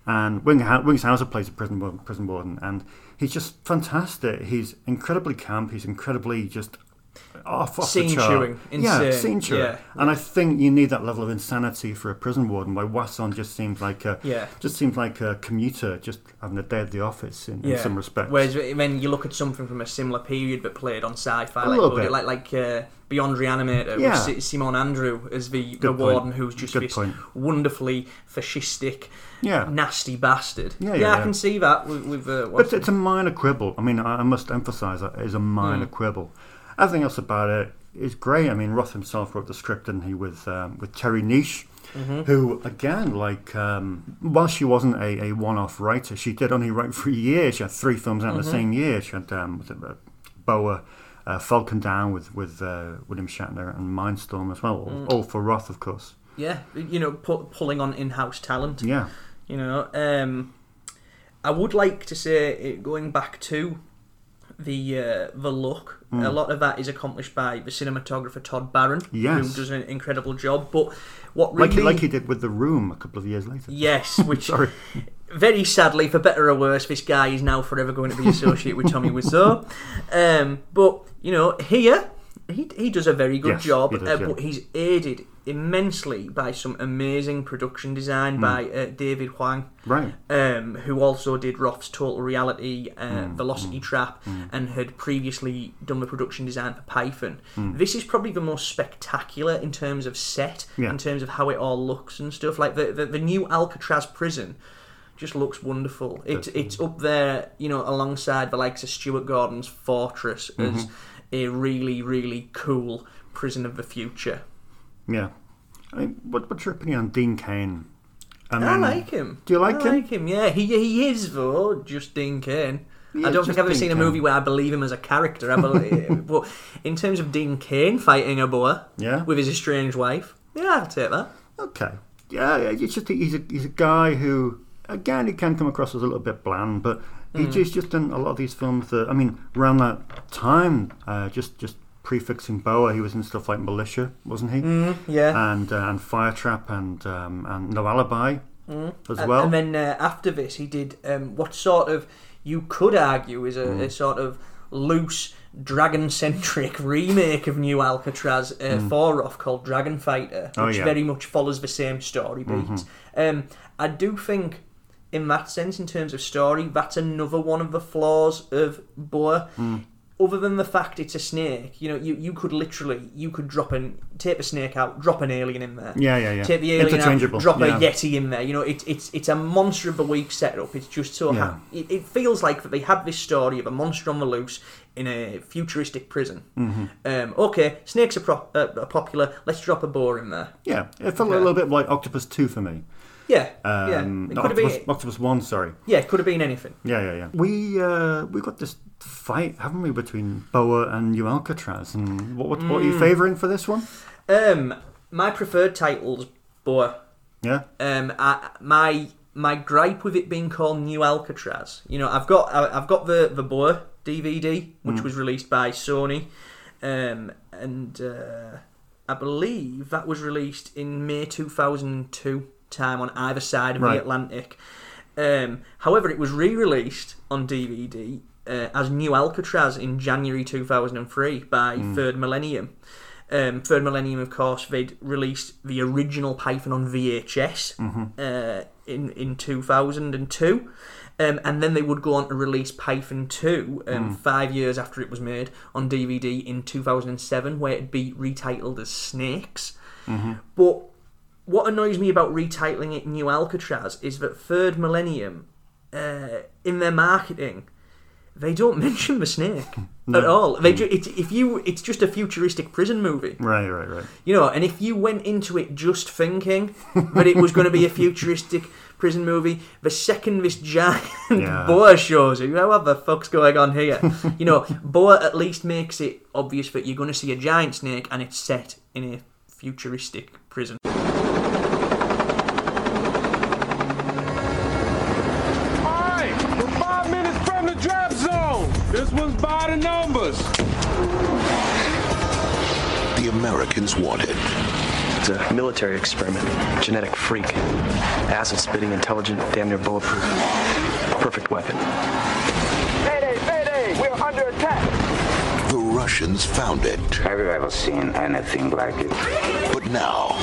And Wing, Wings Hauser plays a prison warden, prison warden, and he's just fantastic. He's incredibly camp. He's incredibly just off, off Scene the chart. chewing, yeah, insane, scene chewing. yeah. And I think you need that level of insanity for a prison warden. Why Wasson just seems like a Yeah. just seems like a commuter, just having a day at the office in, in some respects. Whereas when you look at something from a similar period but played on sci-fi, A like little bit. like like uh, Beyond Re-Animator, Yeah. with Si- Simón Andreu as the, the point. warden, who's just Good this point. wonderfully fascistic, Yeah. nasty bastard. Yeah, yeah, yeah, I yeah. can see that with. with uh, But it's a minor quibble. I mean, I I must emphasise that it is a minor Mm. quibble. Everything else about it is great. I mean, Roth himself wrote the script, didn't he, with um, with Terry Niche, Mhm. who again, like, um, while she wasn't a, a one-off writer, she did only write for a year. She had three films out in Mhm. the same year. She had um, uh, Boa. Uh, Falcon Down with with uh, William Shatner and Mindstorm as well, all, Mm. all for Roth, of course. Yeah, you know, pu- pulling on in-house talent. Yeah. You know, um, I would like to say, going back to the uh, the look, Mm. a lot of that is accomplished by the cinematographer Todd Barron, Yes. who does an incredible job. But what Like really, he, like he did with The Room a couple of years later. yes, which Sorry. very sadly, for better or worse, this guy is now forever going to be associated with Tommy Wiseau. Um, but you know, here he he does a very good Yes, job, he does, uh, yeah. but he's aided immensely by some amazing production design by uh, David Huang, Right. um, who also did Roth's Total Reality, uh, Mm, Velocity Trap, and had previously done the production design for Python. Mm. This is probably the most spectacular in terms of set, Yeah. in terms of how it all looks and stuff. Like the the, the new Alcatraz prison just looks wonderful. It, it's up there, you know, alongside the likes of Stuart Gordon's Fortress as Mhm. A really, really cool prison of the future. Yeah. I mean, what, what's your opinion on Dean Cain? I, mean, like him. Do you like I him? like him. Yeah, he he is though just Dean Cain. He I don't think I've ever Dean seen a movie where I believe him as a character. I believe, but in terms of Dean Cain fighting a boa, Yeah. with his estranged wife, yeah, I'd take that. Okay. Yeah, yeah, it's just he's a he's a guy who again he can come across as a little bit bland, but Mm. just just done a lot of these films that I mean around that time, uh, just just prefixing Boa, he was in stuff like Militia, wasn't he? Mm, yeah. And uh, and Fire Trap and um, and No Alibi Mm. as and, well. And then uh, after this, he did um, what sort of you could argue is a, Mm. a sort of loose dragon centric remake of New Alcatraz uh, Mm. for Roth called Dragon Fighter, which Oh, yeah. very much follows the same story beat. Mhm. Um, I do think. In that sense, in terms of story, that's another one of the flaws of Boa. Mm. Other than the fact it's a snake, you know, you, you could literally you could drop an take the snake out, drop an alien in there. Yeah, yeah, yeah. Take the alien out, drop yeah. a yeti in there. You know, it's it's it's a monster of the week setup. It's just so ha- it, it feels like that they had this story of a monster on the loose in a futuristic prison. Mhm. Um, okay, snakes are, pro- uh, are popular. Let's drop a boa in there. yeah, it felt a little bit like Octopus Two for me. Yeah, Um, yeah. It not could have Octopus, been. Octopus One, sorry. Yeah, it could have been anything. Yeah, yeah, yeah. We uh, we got this fight, haven't we, between Boa and New Alcatraz? And what what, what are you Mm. favouring for this one? Um, my preferred title's Boa. Yeah. Um, I, my my gripe with it being called New Alcatraz, you know, I've got I, I've got the the Boa DVD, which Mm. was released by Sony, um, and uh, I believe that was released in May two thousand and two, time on either side of Right. the Atlantic. Um, however, it was re-released on DVD uh, as New Alcatraz in January 2003 by Mm. Third Millennium. Um, Third Millennium, of course, they'd released the original Python on VHS Mhm. uh, in in 2002. Um, and then they would go on to release Python 2 um, Mm. five years after it was made on DVD in 2007, where it'd be retitled as Snakes. Mhm. But what annoys me about retitling it New Alcatraz is that Third Millennium, uh, in their marketing, they don't mention the snake No. at all. They ju- it's, if you, it's just a futuristic prison movie. Right, right, right. You know, and if you went into it just thinking that it was going to be a futuristic prison movie, the second this giant Yeah. boa shows you, know, what the fuck's going on here? you know, boa at least makes it obvious that you're going to see a giant snake and it's set in a futuristic prison. Numbers. The Americans wanted. It's a military experiment. Genetic freak. Acid spitting, intelligent, damn near bulletproof. Perfect weapon. Mayday, mayday, we're under attack. The Russians found it. Have you ever seen anything like it? But now,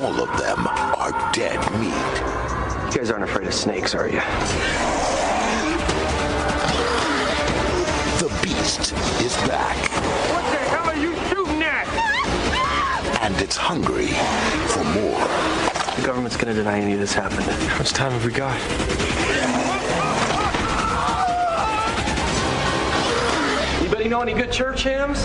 all of them are dead meat. You guys aren't afraid of snakes, are you? Beast is back, What the hell are you shooting at? and it's hungry for more. The government's gonna deny any of this happened. How much time have we got? Anybody know any good church hymns?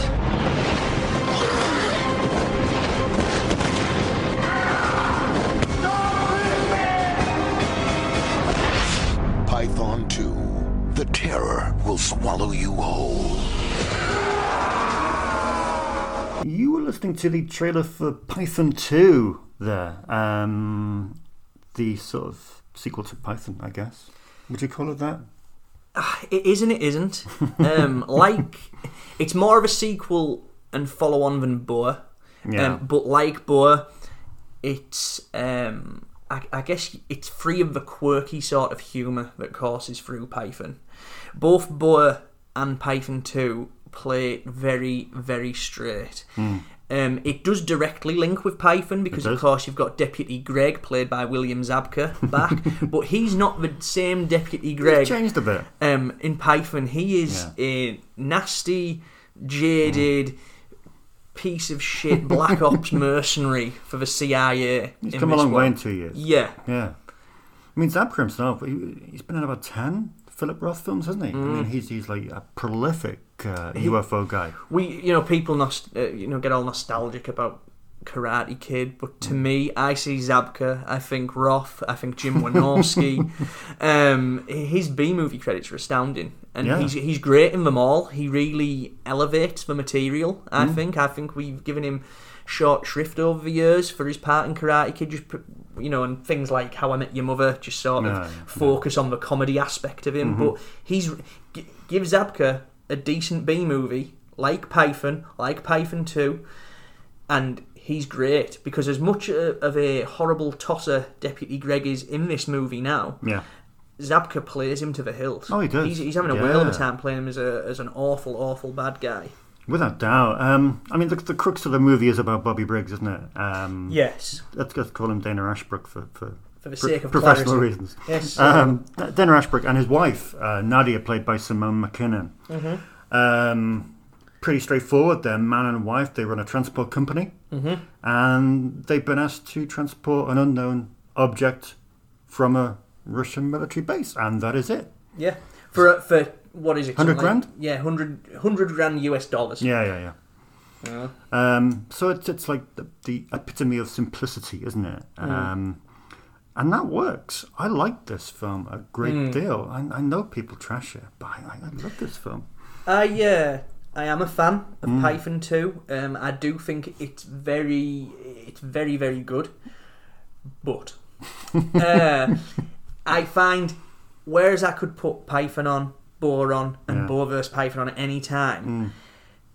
Python 2. The terror will swallow you whole. You were listening to the trailer for Python 2 there. Um, the sort of sequel to Python, I guess. Would you call it that? It is and it isn't. Um, like, it's more of a sequel and follow on than Boa. Yeah. Um, but like Boa, it's um, I, I guess it's free of the quirky sort of humour that courses through Python. Both Boa and Python 2 play very, very straight. Hmm. Um, it does directly link with Python because, of course, you've got Deputy Greg, played by William Zabka, back, but he's not the same Deputy Greg. changed a bit. Um, in Python, he is a nasty, jaded piece of shit Black Ops mercenary for the CIA. He's come a long way in two years. Yeah. Yeah. I mean, Zabka himself, he, he's been in about 10 Philip Roth films, hasn't he? I mean, he's, he's like a prolific uh, Mm. UFO guy. we you know people nost- uh, you know get all nostalgic about Karate Kid, but to me, I see Zabka, I think Roth, I think Jim Wynorski. um, his B movie credits are astounding, and Yeah. he's he's great in them all. He really elevates the material. I Mm. think. I think we've given him short shrift over the years for his part in Karate Kid. Just you know, and things like How I Met Your Mother, just sort of yeah. focus on the comedy aspect of him. Mhm. But he's g- give Zabka a decent B movie like Python, like Python Two, and he's great because as much of a horrible tosser Deputy Greg is in this movie now, Yeah. Zabka plays him to the hilt. Oh, he does. He's, he's having a whale of a time playing him as a as an awful, awful bad guy. Without doubt. Um, I mean, the, the crux of the movie is about Bobby Briggs, isn't it? Um, Yes. Let's, let's call him Dana Ashbrook for, for, For the sake of professional clarity. reasons. Yes. Um, Dana Ashbrook and his wife, uh, Nadia, played by Simone McKinnon. Mhm. Um, pretty straightforward. They're man and wife. They run a transport company. Mhm. And they've been asked to transport an unknown object from a Russian military base. And that is it. Yeah. For for what is it? 100 something like- grand? yeah, 100, 100 grand US dollars. Yeah, yeah, yeah. Yeah. Um, so it's it's like the, the epitome of simplicity, isn't it? Mm. Um, and that works. I like this film a great Mm. deal. I, I know people trash it, but I, I love this film. I uh, I am a fan of Mm. Python 2. Um, I do think it's very it's very very good, but uh, I find whereas I could put Python on, Boa on, and Yeah. Boa versus Python on at any time, Mm.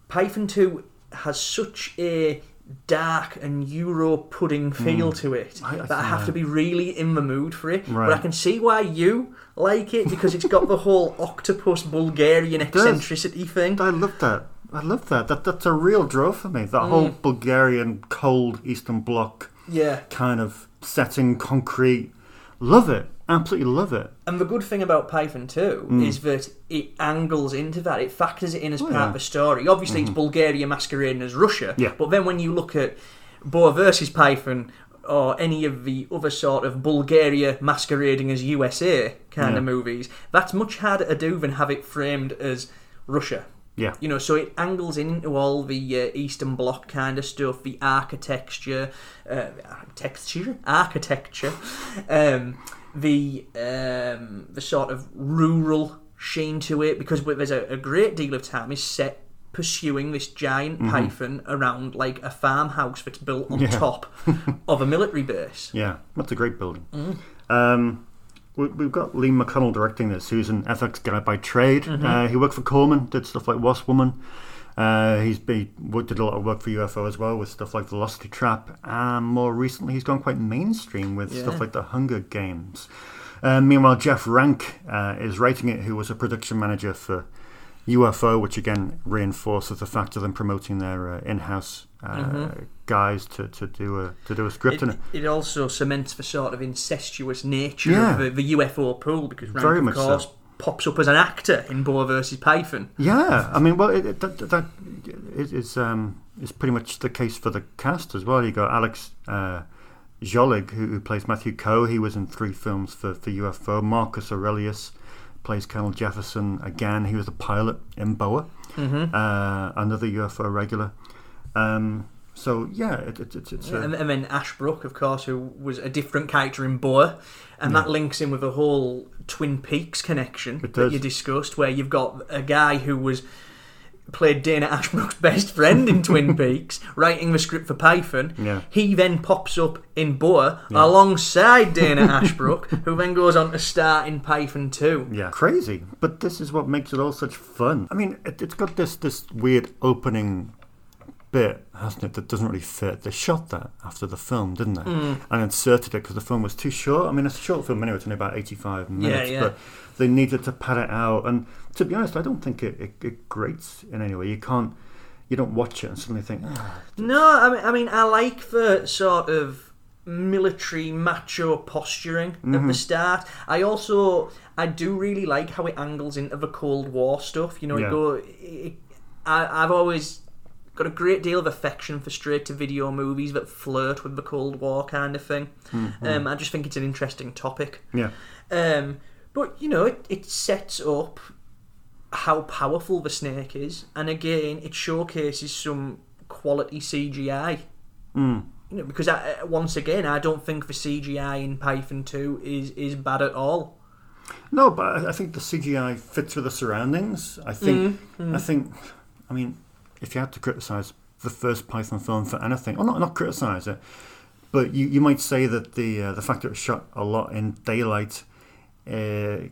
Python 2 has such a dark and Euro pudding feel Mm. to it I- I that I have to be really in the mood for it. But I can see why you like it because it's got the whole octopus Bulgarian eccentricity thing. I love that. I love that. That that's a real draw for me. That Mm. whole Bulgarian cold Eastern Bloc Yeah. kind of setting, concrete. Love it. Absolutely love it. And the good thing about Python 2 Mm. is that it angles into that. It factors it in as Oh, part yeah. of the story. Obviously, it's Mhm. Bulgaria masquerading as Russia. Yeah. But then when you look at Boa versus Python or any of the other sort of Bulgaria masquerading as USA kind Yeah. of movies, that's much harder to do than have it framed as Russia. Yeah. You know, so it angles into all the uh, Eastern Bloc kind of stuff, the architecture, uh, architecture, architecture, um, the um, the sort of rural sheen to it, because there's a, a great deal of time is set pursuing this giant Mhm. python around like a farmhouse that's built on Yeah. top of a military base. Yeah, that's a great building. Mm. Um, we've got Lee McConnell directing this, who's an FX guy by trade. Mhm. Uh, he worked for Corman, did stuff like Wasp Woman. Uh, he's be, wo- did a lot of work for UFO as well with stuff like Velocity Trap. And more recently, he's gone quite mainstream with Yeah. stuff like The Hunger Games. Uh, meanwhile, Jeff Rank uh, is writing it, who was a production manager for UFO, which again reinforces the fact of them promoting their uh, in-house uh, Mhm. guys to, to do a to do a script It, it. also cements the sort of incestuous nature Yeah. of the, the UFO pool because Rank, Very of much so. pops up as an actor in Boa versus Python. Yeah, I mean, well, it, it, that, that is is, um, is pretty much the case for the cast as well. You got Alex uh, Jolig, who, who plays Matthew Coe. He was in three films for, for UFO. Marcus Aurelius plays Colonel Jefferson again. He was the pilot in Boa, Mhm. uh, another UFO regular. Um, so yeah, it, it, it's it's uh, and, and then Ashbrook, of course, who was a different character in Boa, and Yeah. that links in with the whole Twin Peaks connection that you discussed, where you've got a guy who was played Dana Ashbrook's best friend in Twin Peaks, writing the script for Python. Yeah. He then pops up in Boa Yeah. alongside Dana Ashbrook, who then goes on to star in Python 2. Yeah, crazy. But this is what makes it all such fun. I mean, it, it's got this this weird opening bit, hasn't it, that doesn't really fit. They shot that after the film, didn't they? Mm. And inserted it because the film was too short. I mean, it's a short film anyway, it's only about 85 minutes, yeah. but they needed to pad it out. And to be honest, I don't think it, it, it grates in any way. You can't, you don't watch it and suddenly think, ah, No, I mean, I mean, I like the sort of military macho posturing at Mhm. the start. I also, I do really like how it angles into the Cold War stuff. You know, Yeah. it go. It, I, I've always got a great deal of affection for straight-to-video movies that flirt with the Cold War kind of thing. Mhm. Um, I just think it's an interesting topic. Yeah. Um, but you know, it, it sets up how powerful the snake is, and again, it showcases some quality CGI. Mm. You know, because I, once again, I don't think the CGI in Python Two is is bad at all. No, but I- think the CGI fits with the surroundings. I think. Mm, mm. I think. I mean, if you had to criticize the first Python film for anything, or not not criticize it, but you, you might say that the uh, the fact that it was shot a lot in daylight uh,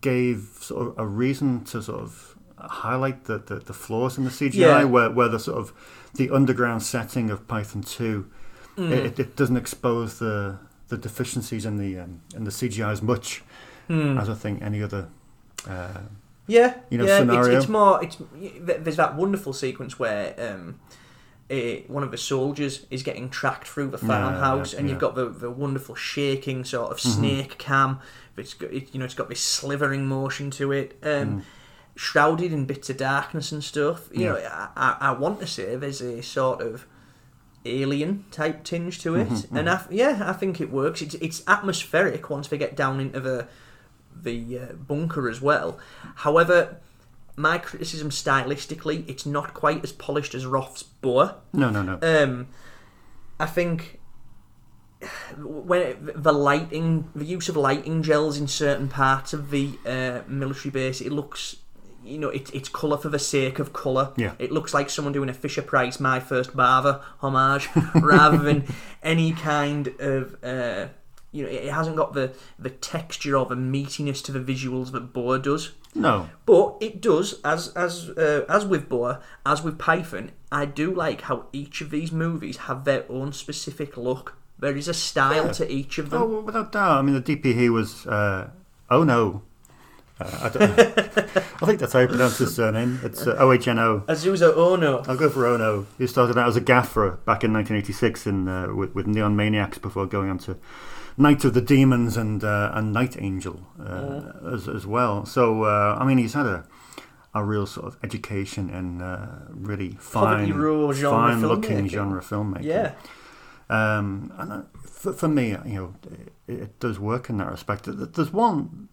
gave sort of a reason to sort of highlight the, the, the flaws in the CGI, Yeah. where where the sort of the underground setting of Python two, Mm. it, it doesn't expose the the deficiencies in the um, in the CGI as much Hmm. as I think any other. Uh, Yeah, you know, yeah. scenario. It's, it's more. It's there's that wonderful sequence where um, eh, one of the soldiers is getting tracked through the Yeah, farmhouse, and yeah. you've got the, the wonderful shaking sort of Mhm. snake cam. It's got, it, you know, it's got this slithering motion to it. Um, Mm. Shrouded in bits of darkness and stuff. You know, Yeah. I, I, I want to say there's a sort of alien type tinge to it, Mhm, and I, yeah, I think it works. It's it's atmospheric once they get down into the the uh, bunker as well. However, my criticism stylistically, it's not quite as polished as Roth's Boa. No, no, no. Um, I think when the lighting, the use of lighting gels in certain parts of the uh, military base, it looks. You know, it, it's colour for the sake of colour. Yeah. It looks like someone doing a Fisher Price My First Barber homage rather than any kind of. Uh, you know, it hasn't got the, the texture or the meatiness to the visuals that Boa does. No. But it does, as as uh, as with Boa, as with Python, I do like how each of these movies have their own specific look. There is a style Yeah. to each of them. Oh, without doubt. I mean, the DP was. Uh, oh no. Uh, I, don't, I think that's how you pronounce his surname. It's uh, OHNO. Azusa Ono. I'll go for Ono. He started out as a gaffer back in 1986 in, uh, with, with Neon Maniacs before going on to Night of the Demons and uh, and Night Angel uh, as, as well. So, uh, I mean, he's had a a real sort of education in uh, really Poverty fine-looking genre fine Um, and for, for me, you know, it, it does work in that respect. There's one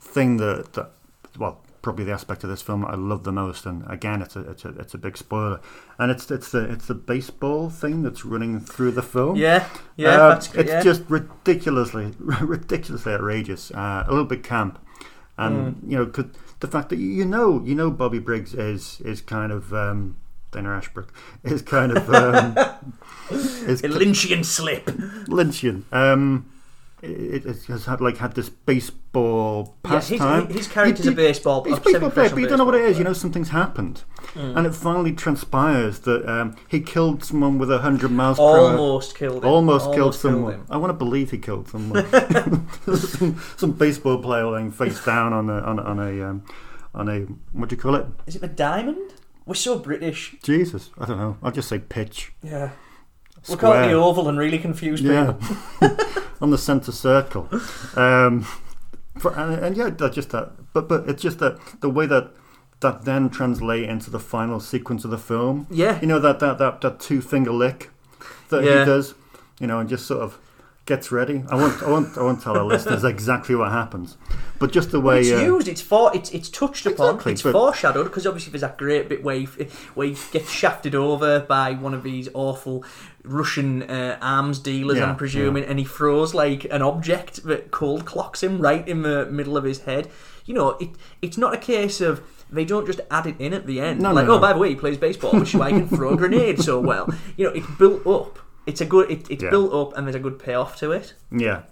thing that, that, well, probably the aspect of this film I love the most, and again, it's a it's a it's a big spoiler, and it's it's the it's the baseball thing that's running through the film. Yeah, yeah, Uh, that's good, it's yeah. just ridiculously ridiculously outrageous, uh, a little bit camp, and Mm. you know, could, the fact that you know you know Bobby Briggs is is kind of. Um, Dana Ashbrook is kind of um, is A Lynchian slip. Lynchian. Um, it, it has had like had this baseball Yeah, his- pastime. his character's You- a baseball- He's a baseball player, but you don't know what it is. You know something's happened, Mm. and it finally transpires that um, he killed someone with a hundred miles per hour. Almost killed him. Almost, killed Almost killed someone. I want to believe he killed someone. some, some baseball player laying face down on a on a, on a, um, on a what do you call it? Is it the diamond? We're so British. Jesus, I don't know. I'll just say pitch. Yeah. We'll call it Square. the oval and really confuse people. Yeah, on the centre circle. Um, for, and, and yeah, that just that. But but it's just that the way that that then translate into the final sequence of the film. Yeah. you know that that that, that two finger lick that Yeah. he does. You know, and just sort of gets ready. I won't I won't I won't tell our listeners exactly what happens, but just the way it's uh, used. It's for. It's it's touched upon. Exactly, it's foreshadowed because obviously there's that great bit where he, where he gets shafted over by one of these awful Russian uh, arms dealers. Yeah, I'm presuming, and he throws like an object that cold clocks him right in the middle of his head. You know, it it's not a case of. They don't just add it in at the end. No, like, no, oh, no. by the way, he plays baseball, which is why he can throw a grenade so well. You know, it's built up. It's a good. It, it's Yeah. built up, and there's a good payoff to it. Yeah.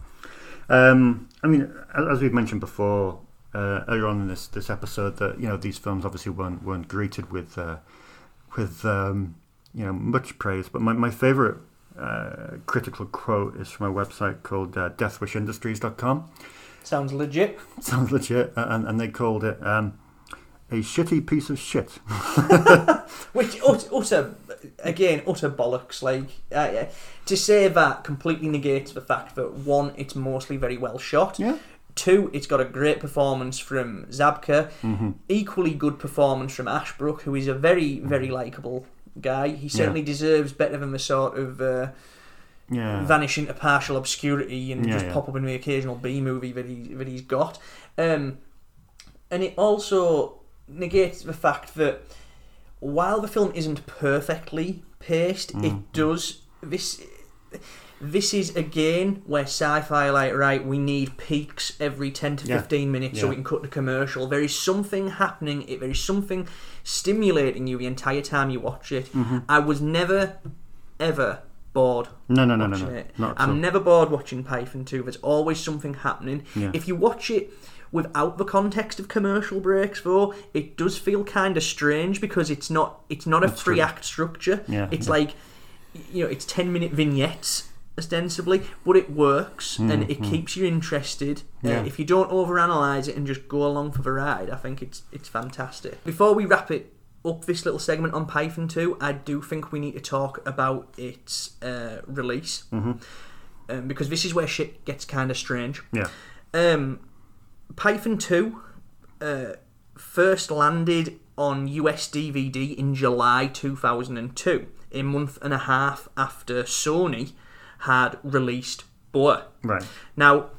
Um, I mean, a- as we've mentioned before uh, earlier on in this, this episode, that you know these films obviously weren't weren't greeted with uh, with um, you know much praise. But my my favorite uh, critical quote is from a website called uh, DeathWishIndustries.com. Sounds legit. Sounds legit, and, and they called it um, a shitty piece of shit. Which ut- utter, again, utter bollocks. Like uh, to say that completely negates the fact that one, it's mostly very well shot. Yeah. Two, it's got a great performance from Zabka. Mhm. Equally good performance from Ashbrook, who is a very, very likable guy. He certainly deserves better than the sort of. Uh, Yeah. Vanish into partial obscurity and Yeah, just yeah. pop up in the occasional B movie that he that he's got, um, and it also negates the fact that while the film isn't perfectly paced, Mm. it does this. This is again where sci-fi like right. We need peaks every ten to Yeah. fifteen minutes so we can cut the commercial. There is something happening. It there is something stimulating you the entire time you watch it. Mhm. I was never, ever bored. No, no, no, no, no. it. I'm all. never bored watching Python 2. There's always something happening. Yeah. If you watch it without the context of commercial breaks, though, it does feel kind of strange because it's not it's not a That's three true. act structure. Yeah, It's yeah. like you know, it's ten minute vignettes ostensibly, but it works and Mm, it mm. keeps you interested. Uh, Yeah. if you don't overanalyze it and just go along for the ride, I think it's it's fantastic. Before we wrap it up this little segment on Python 2, I do think we need to talk about its uh, release. Mhm. Um, because this is where shit gets kind of strange. Yeah. Um, Python 2 uh, first landed on US DVD in July 2002, a month and a half after Sony had released Boa. Right. Now,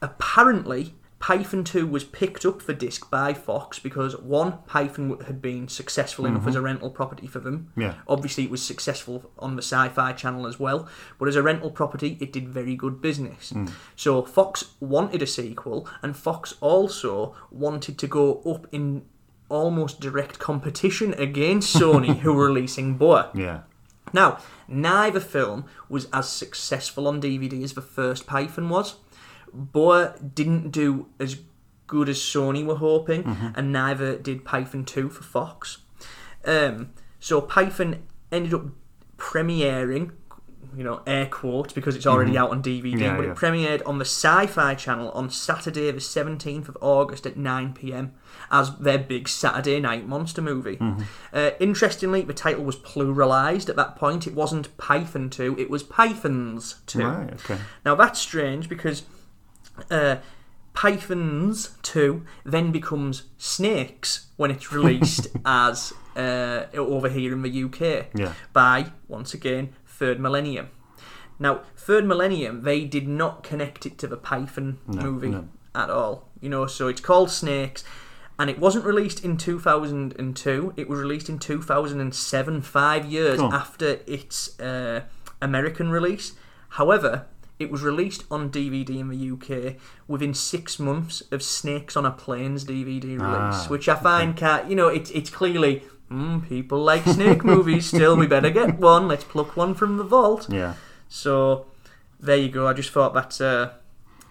apparently, Python 2 was picked up for disc by Fox because one, Python had been successful enough Mhm. as a rental property for them. Yeah. Obviously, it was successful on the Sci Fi channel as well, but as a rental property, it did very good business. Mm. So, Fox wanted a sequel, and Fox also wanted to go up in almost direct competition against Sony, who were releasing Boa. Yeah. Now, neither film was as successful on DVD as the first Python was. Boa didn't do as good as Sony were hoping, Mhm. and neither did Python 2 for Fox. Um, so Python ended up premiering, you know, air quotes because it's already Mhm. out on DVD, Yeah, but yeah. it premiered on the Sci Fi channel on Saturday, the 17th of August at 9 pm as their big Saturday night monster movie. Mhm. Uh, interestingly, the title was pluralised at that point. It wasn't Python 2, it was Pythons 2. Right, okay. Now that's strange because uh, Pythons 2 then becomes Snakes when it's released as uh, over here in the UK Yeah. by, once again, Third Millennium. Now, Third Millennium, they did not connect it to the Python No, movie no. at all. You know, so it's called Snakes, and it wasn't released in 2002. It was released in 2007, five years Oh. after its uh, American release. However, it was released on DVD in the UK within six months of Snakes on a Plane's DVD release, Ah, which I find, ca you know, it's it's clearly. Mm, people like snake movies still. We better get one. Let's pluck one from the vault. Yeah. So there you go. I just thought that's a,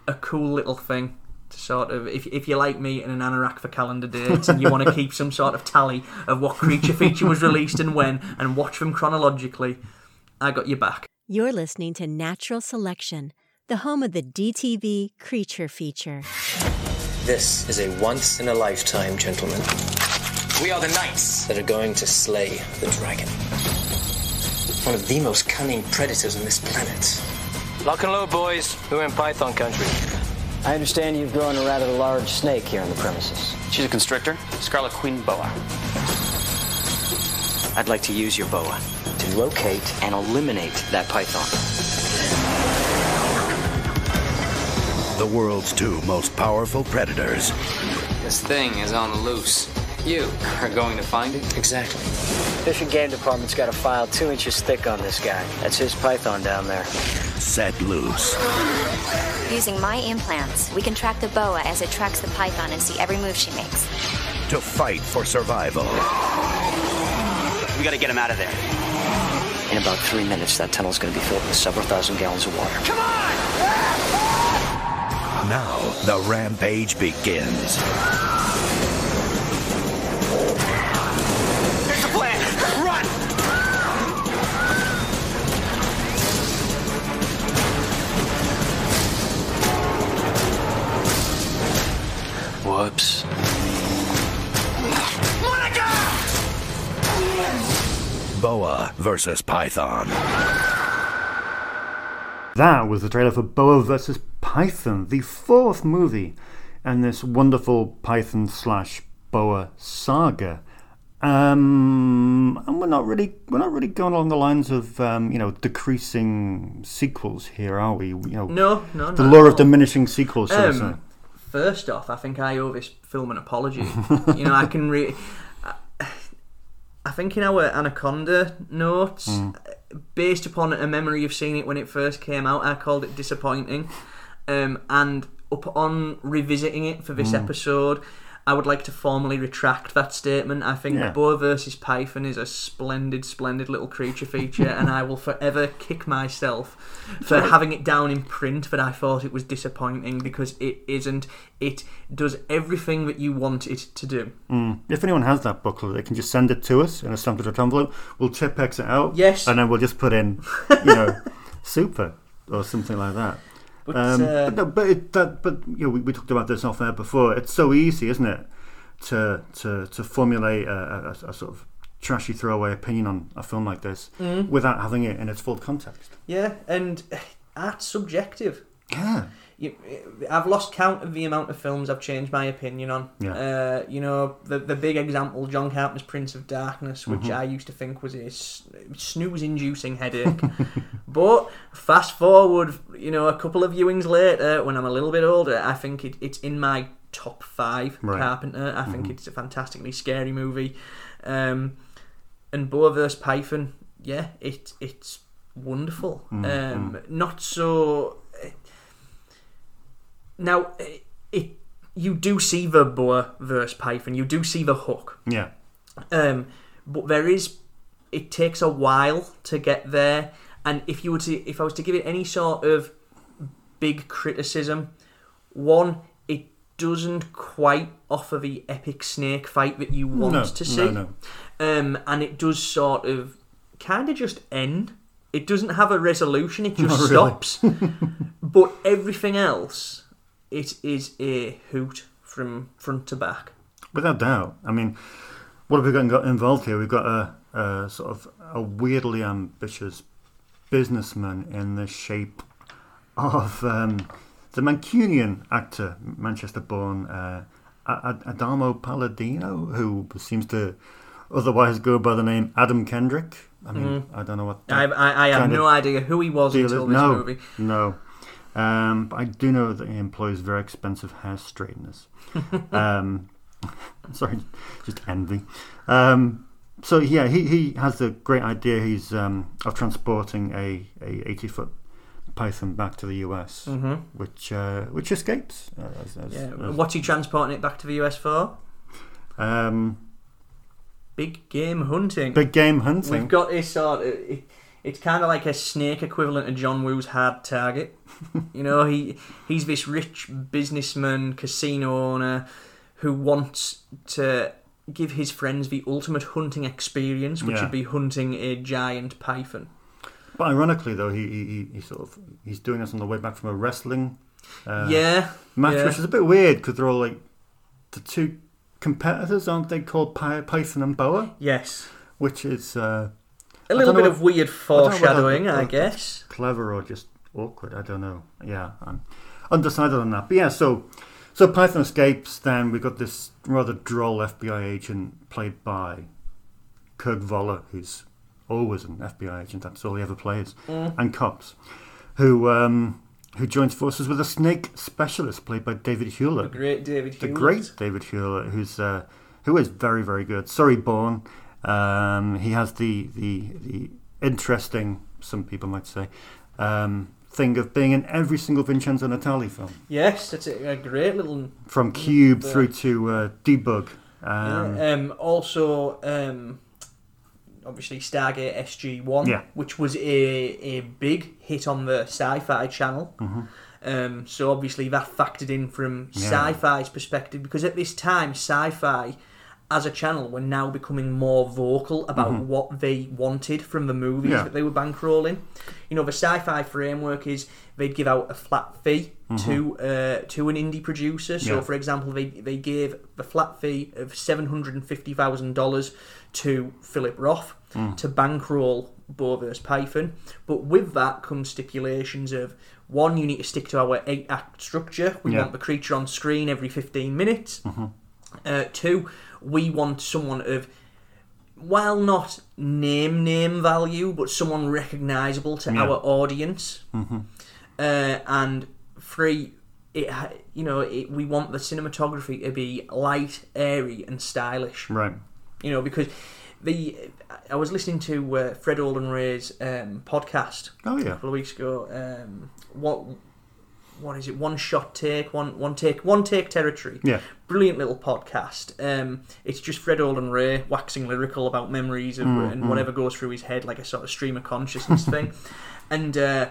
a cool little thing to sort of if, if you like me and an anorak for calendar dates and you want to keep some sort of tally of what creature feature was released and when and watch them chronologically, I got your back. You're listening to Natural Selection, the home of the DTV Creature Feature. This is a once in a lifetime, gentlemen. We are the knights that are going to slay the dragon. One of the most cunning predators on this planet. Lock and load, boys. We're in Python country. I understand you've grown a rather large snake here on the premises. She's a constrictor, Scarlet Queen Boa. I'd like to use your boa to locate and eliminate that python. The world's two most powerful predators. This thing is on the loose. You are going to find it? Exactly. Fish and Game Department's got a file two inches thick on this guy. That's his python down there. Set loose. Using my implants, we can track the boa as it tracks the python and see every move she makes. To fight for survival. We gotta get him out of there. In about three minutes, that tunnel's gonna be filled with several thousand gallons of water. Come on! Now the rampage begins. Boa versus Python. That was the trailer for Boa versus Python, the fourth movie in this wonderful Python slash Boa saga. Um, and we're not really we're not really going along the lines of um, you know decreasing sequels here, are we? You know, No, no, The not law at of diminishing sequels. So. Um, first off, I think I owe this film an apology. you know, I can re. I- think in our Anaconda notes, Mm. based upon a memory of seeing it when it first came out, I called it disappointing. Um, and upon revisiting it for this Mm. episode, I would like to formally retract that statement. I think Yeah. Boa versus Python is a splendid, splendid little creature feature, and I will forever kick myself for having it down in print But I thought it was disappointing because it isn't. It does everything that you want it to do. Mm. If anyone has that booklet, they can just send it to us in a stamped envelope. We'll Tipp-Ex it out. Yes. And then we'll just put in, you know, super or something like that. But, um, uh, but no, but it, that, but you know, we, we talked about this off air before. It's so easy, isn't it, to to to formulate a, a, a sort of trashy throwaway opinion on a film like this Mm. without having it in its full context. Yeah, and art's subjective. Yeah. You, I've lost count of the amount of films I've changed my opinion on. Yeah. Uh, you know, the the big example, John Carpenter's Prince of Darkness, which Mhm. I used to think was a snooze-inducing headache. but fast forward, you know, a couple of viewings later, when I'm a little bit older, I think it, it's in my top five. Right. Carpenter. I think Mhm. it's a fantastically scary movie. Um, and Boa vs Python, yeah, it it's wonderful. Mm, um, Not so. Now, it you do see the Boa versus Python. You do see the hook. Yeah. Um, but there is. It takes a while to get there, and if you were to, if I was to give it any sort of big criticism, one, it doesn't quite offer the epic snake fight that you want No, to see. no. Um, and it does sort of kind of just end. It doesn't have a resolution. It just really. stops. but everything else, it is a hoot from front to back. Without doubt. I mean, what have we got got involved here? We've got a, a sort of a weirdly ambitious businessman in the shape of um, the Mancunian actor, Manchester-born uh, Adamo Palladino, who seems to otherwise go by the name Adam Kendrick. I mean, Mhm. I don't know what. I, I, I have no idea who he was until is. this no, movie. No. Um, but I do know that he employs very expensive hair straighteners. um, sorry, just envy. Um, so yeah, he, he has the great idea. He's um, of transporting a, a eighty foot python back to the US, Mhm. which uh, which escapes. Uh, as, as, Yeah. as- What's he transporting it back to the US for? um, Big game hunting. Big game hunting. We've got this sort of. It, it's kind of like a snake equivalent of John Woo's hard target. you know, he he's this rich businessman, casino owner, who wants to give his friends the ultimate hunting experience, which Yeah. would be hunting a giant python. But ironically, though, he, he, he- sort of he's doing this on the way back from a wrestling uh, Yeah, match, yeah. which is a bit weird because they're all like the two competitors, aren't they? Called Py- Python and Boa. Yes. which is uh, A I little bit of weird I foreshadowing, that- I guess. Clever or just awkward? I don't know. Yeah, I'm undecided on that. But yeah, so so Python escapes. Then we've got this rather droll FBI agent played by Kirk Woller, who's always an FBI agent. That's all he ever plays, Mm. and cops, who um, who joins forces with a snake specialist played by David Hewlett. The great David Hewlett. The great David Hewlett, who's uh, who is very very good. Sorry, Born. Um, he has the, the the interesting, some people might say, um, thing of being in every single Vincenzo Natali film, Yes, it's a, a great little. from Cube uh, through to uh, Debug. Um, Yeah, um, also, um, obviously, Stargate SG One, Yeah. which was a a big hit on the Sci-Fi Channel. Mhm. Um, so obviously that factored in from Yeah. Sci-Fi's perspective because at this time, Sci-Fi as a channel were now becoming more vocal about Mhm. what they wanted from the movies Yeah. that they were bankrolling. You know, the sci-fi framework is they'd give out a flat fee to uh, to an indie producer. So, Mm-hmm. Yeah. for example, they they gave the flat fee of seven hundred and fifty thousand dollars to Phillip Roth Mm. to bankroll Bo vs Python. But with that comes stipulations of one, you need to stick to our eight act structure. We Yeah. want the creature on screen every fifteen minutes. Mhm. Uh, two, we want someone of, while not name name value, but someone recognisable to Yeah. our audience. Mhm. Uh, and three, it you know it, we want the cinematography to be light, airy, and stylish. Right. You know because the I was listening to uh, Fred Olen Ray's um, podcast Oh, yeah. a couple of weeks ago. Um, what what is it? One shot take, one one take, one take territory. Yeah. brilliant little podcast. Um, it's just Fred Olen Ray waxing lyrical about memories of, Mm, and mm. whatever goes through his head, like a sort of stream of consciousness thing. And uh,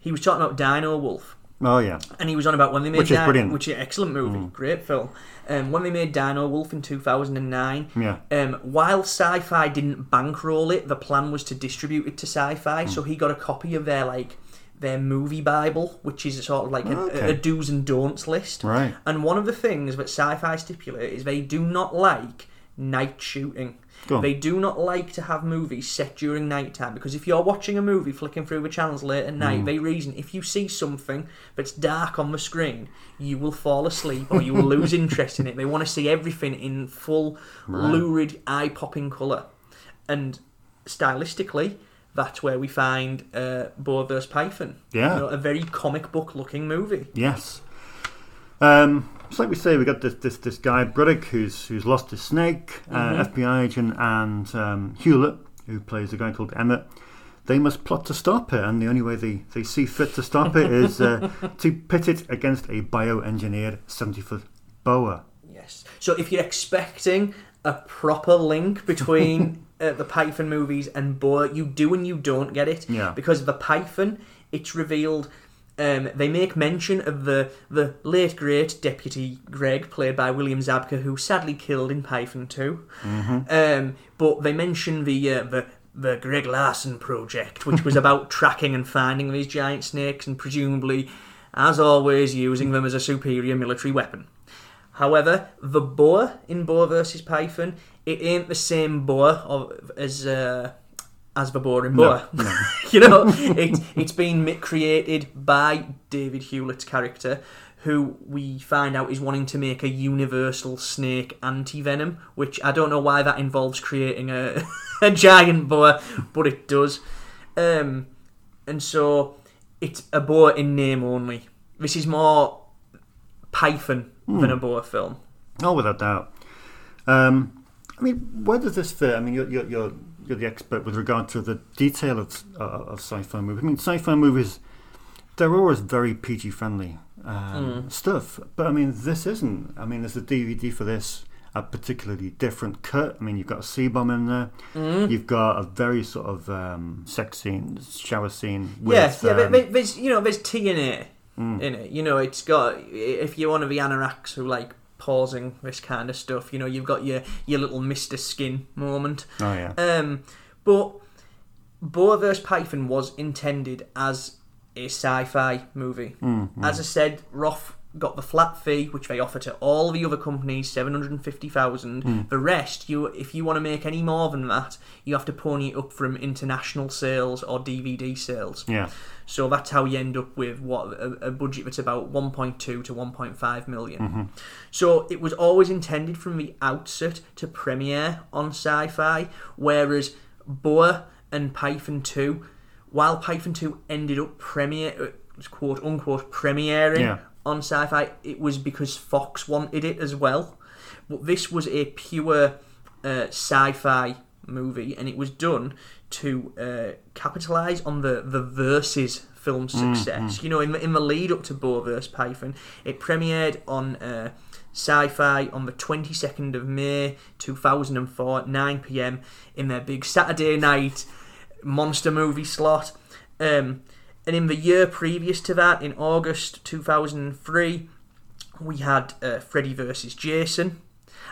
he was talking about Dino Wolf. Oh yeah. And he was on about when they made Which is Di- brilliant. which is an excellent movie, great film. Um, when they made Dino Wolf in two thousand and nine, Yeah. um, while Sci-Fi didn't bankroll it, the plan was to distribute it to Sci-Fi. So he got a copy of their like their movie bible, which is sort of like a, Okay. a do's and don'ts list. Right. And one of the things that Sci-Fi stipulate is they do not like night shooting. They do not like to have movies set during night time because if you're watching a movie flicking through the channels late at night, Mm. they reason if you see something that's dark on the screen, you will fall asleep or you will lose interest in it. They want to see everything in full, Right. lurid, eye popping colour. And stylistically, that's where we find uh, Bo vs. Python. Yeah. You know, a very comic book looking movie. Yes. Um, so like we say, we got this this, this guy Bruddock who's who's lost his snake, Mhm. uh, FBI agent, and um, Hewlett, who plays a guy called Emmett. They must plot to stop it, and the only way they, they see fit to stop it is uh, to pit it against a bioengineered seventy foot boa. Yes. So if you're expecting a proper link between uh, the Python movies and Boa, you do and you don't get it. Yeah. Because the Python, it's revealed. Um, they make mention of the the late great Deputy Greg, played by William Zabka, who sadly killed in Python 2. Mhm. Um, but they mention the uh, the the Greg Larson project, which was about tracking and finding these giant snakes and presumably, as always, using them as a superior military weapon. However, the boa in Boa versus Python, it ain't the same boa of, as uh, as the boa in Boa. no. you know, it, it's been created by David Hewlett's character, who we find out is wanting to make a universal snake anti-venom, which I don't know why that involves creating a, a giant boa, but it does. Um, and so it's a boa in name only. This is more Python than a Hmm. boa film. Oh, without doubt. Um, I mean, where does this fit? I mean, you're, you're, you're, you're the expert with regard to the detail of, uh, of sci-fi movies. I mean, sci-fi movies, they're always very PG-friendly um, Mm. stuff. But, I mean, this isn't. I mean, there's a DVD for this, a particularly different cut. I mean, you've got a C-bomb in there. Mm. You've got a very sort of um, sex scene, shower scene. With, yeah, yeah. um, but- but there's you know there's TNA Mm. in it. You know, it's got if you're one of the anoraks who like pausing this kind of stuff. You know, you've got your your little Mister Skin moment. Oh, yeah. Um, but Boa vs Python was intended as a sci-fi movie. Mm, mm. As I said, Roth got the flat fee, which they offer to all the other companies, seven hundred and fifty thousand. Mm. The rest, you if you want to make any more than that, you have to pony it up from international sales or DVD sales. Yeah. So that's how you end up with what a, a budget that's about 1.2 to 1.5 million. Mhm. So it was always intended from the outset to premiere on Sci-Fi, whereas Boa and Python 2, while Python 2 ended up premiere uh, quote unquote premiering Yeah. On Sci-Fi, it was because Fox wanted it as well. But this was a pure uh, sci-fi movie, and it was done to uh, capitalize on the the versus film Mm, success. mm. You know, in the, in the lead up to Boa vs Python, it premiered on uh, Sci-Fi on the 22nd of May 2004 9 p.m. in their big Saturday night monster movie slot. Um, and in the year previous to that, in August 2003, we had uh, Freddy versus Jason.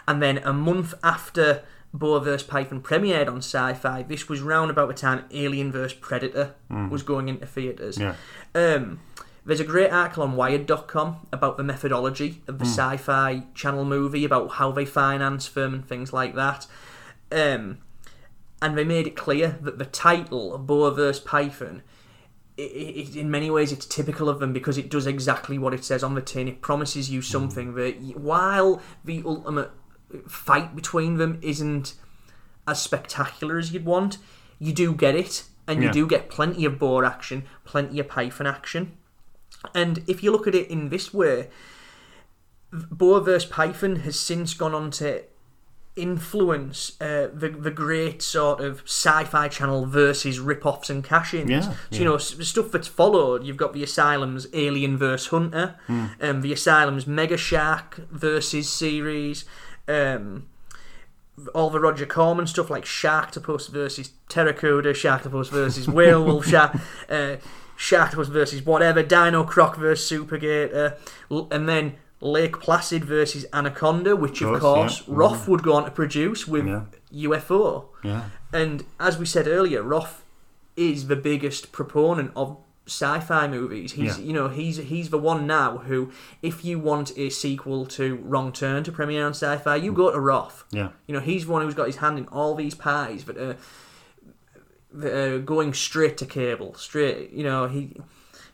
And then a month after Boa vs. Python premiered on sci fi, this was round about the time Alien vs. Predator Mm. was going into theatres. Yeah. Um, there's a great article on Wired.com about the methodology of the Mm. sci fi channel movie, about how they finance them and things like that. Um, and they made it clear that the title, Boa vs. Python, i i in many ways it's typical of them because it does exactly what it says on the tin. It promises you something mm. that, while the ultimate fight between them isn't as spectacular as you'd want, you do get it, and you Yeah. do get plenty of boa action, plenty of Python action. And if you look at it in this way, Boa vs. Python has since gone on to influence uh, the the great sort of sci-fi channel versus rip-offs and cash-ins. Yeah, so yeah. you know s- stuff that's followed. You've got the Asylum's Alien vs Hunter, Mm. um, the Asylum's Mega Shark versus series. Um, all the Roger Corman stuff like Sharktopus versus Pteracuda, Sharktopus versus Werewolf, Shark, uh, Sharktopus versus whatever, Dino Croc versus Supergator, and then Lake Placid versus Anaconda, which of course, course, yeah. Roth mm. would go on to produce with Yeah. UFO. Yeah. And as we said earlier, Roth is the biggest proponent of sci-fi movies. He's Yeah. you know he's he's the one now who, if you want a sequel to Wrong Turn to premiere on Sci-Fi, you mm. go to Roth. Yeah. You know he's the one who's got his hand in all these pies that are, that are going straight to cable, straight. You know he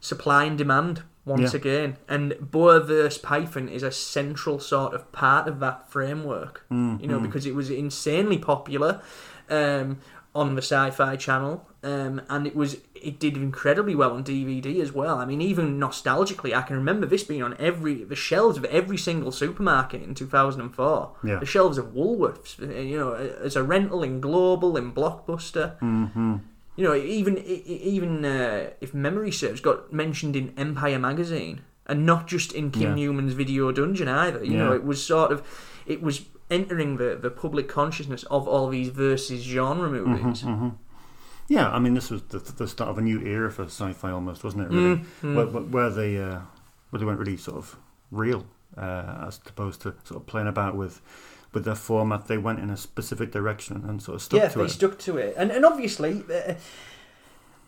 supply and demand once Yeah. again, and Boa vs Python is a central sort of part of that framework. Mm, you know mm. because it was insanely popular um, on the Sci-Fi Channel, um, and it was it did incredibly well on DVD as well. I mean, even nostalgically, I can remember this being on every the shelves of every single supermarket in two thousand and four. Yeah. The shelves of Woolworths, you know, as a rental in Global, in Blockbuster. hmm You know, even even uh, if memory serves, got mentioned in Empire magazine, and not just in Kim Yeah. Newman's Video Dungeon either. You know, it was sort of, it was entering the, the public consciousness of all these versus genre movies. Mhm, mhm. Yeah, I mean, this was the, the start of a new era for sci-fi, almost, wasn't it? Really, Mm, mm. Where, where where they uh, where they went really sort of real, uh, as opposed to sort of playing about with with their format. They went in a specific direction and sort of stuck yeah, to it. Yeah, they stuck to it, and and obviously, uh,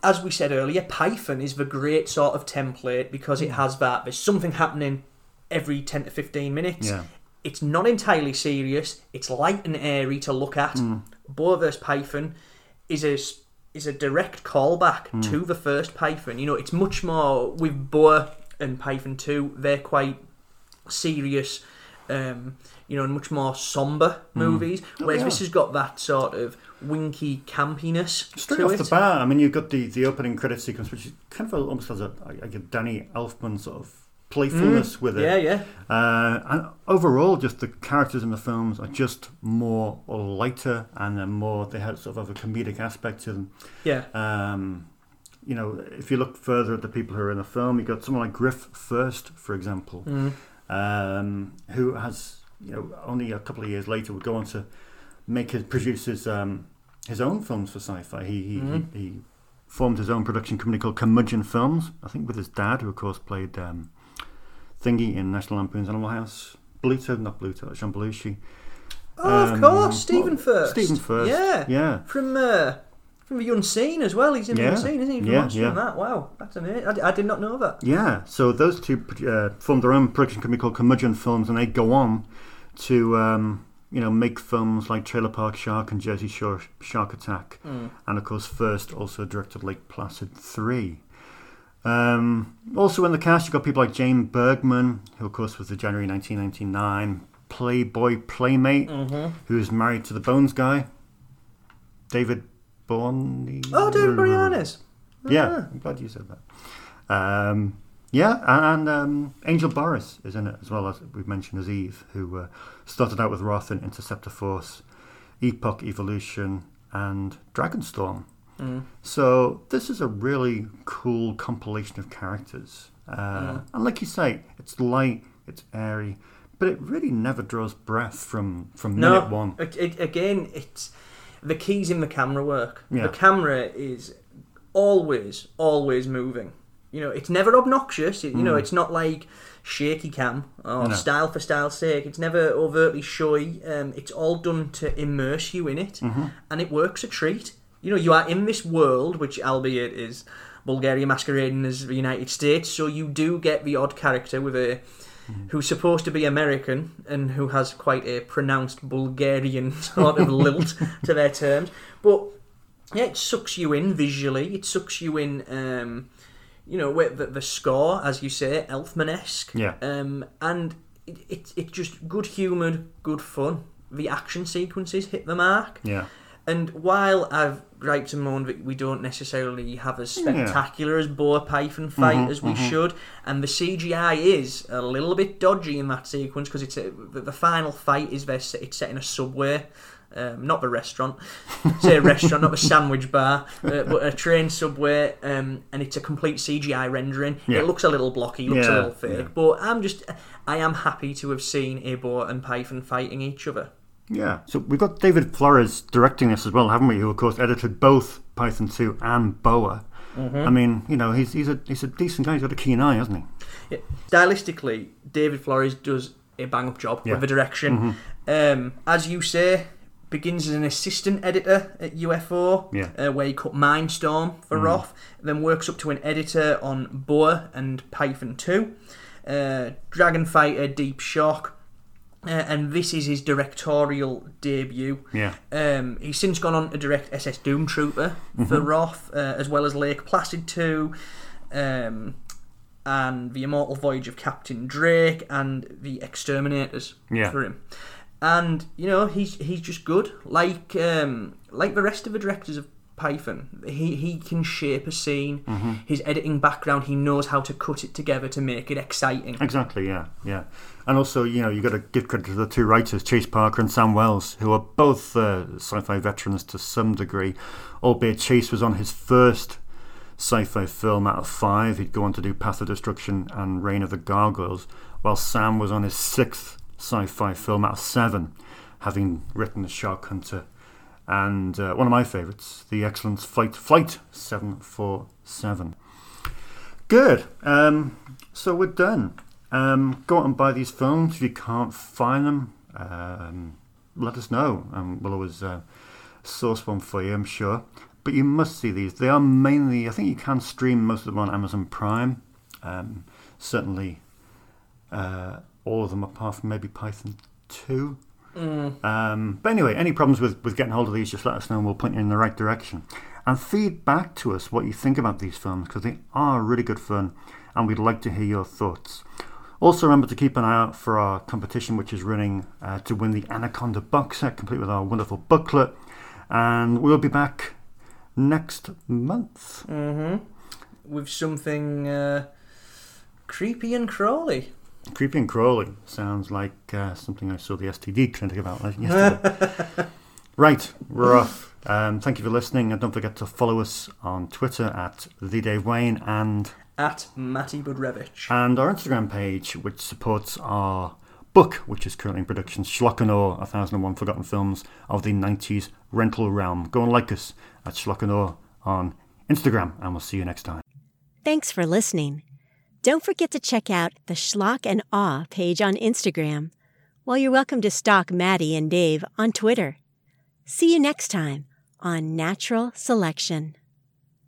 as we said earlier, Python is the great sort of template because it has that. There's something happening every ten to fifteen minutes. Yeah. It's not entirely serious. It's light and airy to look at. Mm. Boa vs Python is a is a direct callback Mm. to the first Python. You know, it's much more with Boa and Python Two. They're quite serious. Um, you know, much more somber Mm. movies, Oh, whereas yeah. this has got that sort of winky campiness Straight off it. the bat, I mean, you've got the, the opening credit sequence, which is kind of almost has a, like a Danny Elfman sort of playfulness Mm, with it. yeah, yeah. Uh, and overall, just the characters in the films are just more lighter and they're more. They have sort of a comedic aspect to them. Yeah. Um, you know, if you look further at the people who are in the film, you've got someone like Griff Furst, for example, Mm. um, who has you know only a couple of years later would go on to make his produce his um, his own films for sci-fi. He he, Mhm. he he formed his own production company called Curmudgeon Films. I think with his dad, who of course played um, Thingy in National Lampoon's Animal House. Bluto, not Bluto, Jean Belushi. Oh, of Um, course, Stephen well, Furst. Stephen Furst. Yeah, yeah. From uh, from the Unseen as well. He's in the Unseen, isn't he? From Yeah, yeah. that. Wow, that's amazing. I, d- I did not know that. Yeah, so those two uh, formed their own production company called Curmudgeon Films, and they go on to um, you know make films like Trailer Park Shark and Jersey Shore Shark Attack, Mm. and of course Furst also directed Lake Placid three. Um, also in the cast, you've got people like Jaime Bergman, who of course was the January 1999 Playboy Playmate, Mhm. who's married to the Bones guy, David Bourne. Oh, David Boreanaz. Yeah, Ah. I'm glad you said that. Um, yeah, and, and um, Angel Boris is in it as well as we've mentioned as Eve, who uh, started out with Roth in Interceptor Force, Epoch Evolution, and Dragonstorm. Mm. So this is a really cool compilation of characters, uh, Mm. and like you say, it's light, it's airy, but it really never draws breath from from No, minute one. It, again, it's the keys in the camera work. Yeah. The camera is always, always moving. You know, it's never obnoxious. It, you know, Mm. it's not like shaky cam or No. style for style's sake. It's never overtly showy. Um, it's all done to immerse you in it, Mhm. and it works a treat. You know, you are in this world, which albeit is Bulgaria masquerading as the United States, so you do get the odd character with a who's supposed to be American and who has quite a pronounced Bulgarian sort of lilt to their terms. But yeah, it sucks you in visually. It sucks you in, um, you know, with the, the score, as you say, Elfman-esque. Yeah. Um, and it, it, it's just good humoured, good fun. The action sequences hit the mark. Yeah. And while I've griped and moaned that we don't necessarily have as Yeah. spectacular as Boa Python fight Mhm, as we mhm. should, and the CGI is a little bit dodgy in that sequence because it's a, the, the final fight is there, it's set in a subway. Um, not the restaurant, say a restaurant, not a sandwich bar, uh, but a train subway, um, and it's a complete CGI rendering. Yeah. It looks a little blocky, looks a little fake, yeah. but I'm just, I am happy to have seen a and python fighting each other. Yeah. So we've got David Flores directing this as well, haven't we? Who of course edited both Python 2 and Boa. Mhm. I mean, you know, he's he's a he's a decent guy. He's got a keen eye, hasn't he? Yeah. Stylistically, David Flores does a bang up job Yeah. with the direction. Um, as you say, begins as an assistant editor at UFO, Yeah. uh, where he cut Mindstorm for Mm. Roth, then works up to an editor on Boa and Python 2, uh, Dragon Fighter, Deep Shock. Uh, and this is his directorial debut. Yeah. Um, he's since gone on to direct SS Doom Trooper for Mhm. Roth, uh, as well as Lake Placid 2, um, and The Immortal Voyage of Captain Drake, and The Exterminators Yeah. for him. And you know he's he's just good, like um, like the rest of the directors of Python. He he can shape a scene. Mhm. His editing background, he knows how to cut it together to make it exciting. Exactly. Yeah. Yeah. And also, you know, you got to give credit to the two writers, Chase Parker and Sam Wells, who are both uh, sci-fi veterans to some degree. Albeit Chase was on his first sci-fi film out of five. He'd go on to do Path of Destruction and Reign of the Gargoyles, while Sam was on his sixth sci-fi film out of seven, having written The Shark Hunter and uh, one of my favourites, The Excellent Flight Flight Seven Four Seven. Good. Um, so we're done. Um, go out and buy these films if you can't find them. Um, let us know, and we'll always uh, source one for you. I'm sure. But you must see these. They are mainly. I think you can stream most of them on Amazon Prime. Um, certainly, uh, all of them apart from maybe Python Two. Mm. Um, but anyway, any problems with, with getting hold of these, just let us know and we'll point you in the right direction. And feed back to us what you think about these films because they are really good fun and we'd like to hear your thoughts. Also, remember to keep an eye out for our competition, which is running uh, to win the Anaconda box set, complete with our wonderful booklet. And we'll be back next month. Mm-hmm. With something uh, creepy and crawly. Creepy and crawly sounds like uh, something I saw the STD clinic about yesterday. right, we're off. Um, thank you for listening, and don't forget to follow us on Twitter at the Dave Wain and At Matty Budrewicz. and our Instagram page, which supports our book, which is currently in production, Schlock and Awe, 1001 Forgotten Films of the 90s Rental Realm. Go and like us at Schlock and Awe on Instagram, and we'll see you next time. Thanks for listening. Don't forget to check out the Schlock and Awe page on Instagram, while you're welcome to stalk Maddie and Dave on Twitter. See you next time on Natural Selection.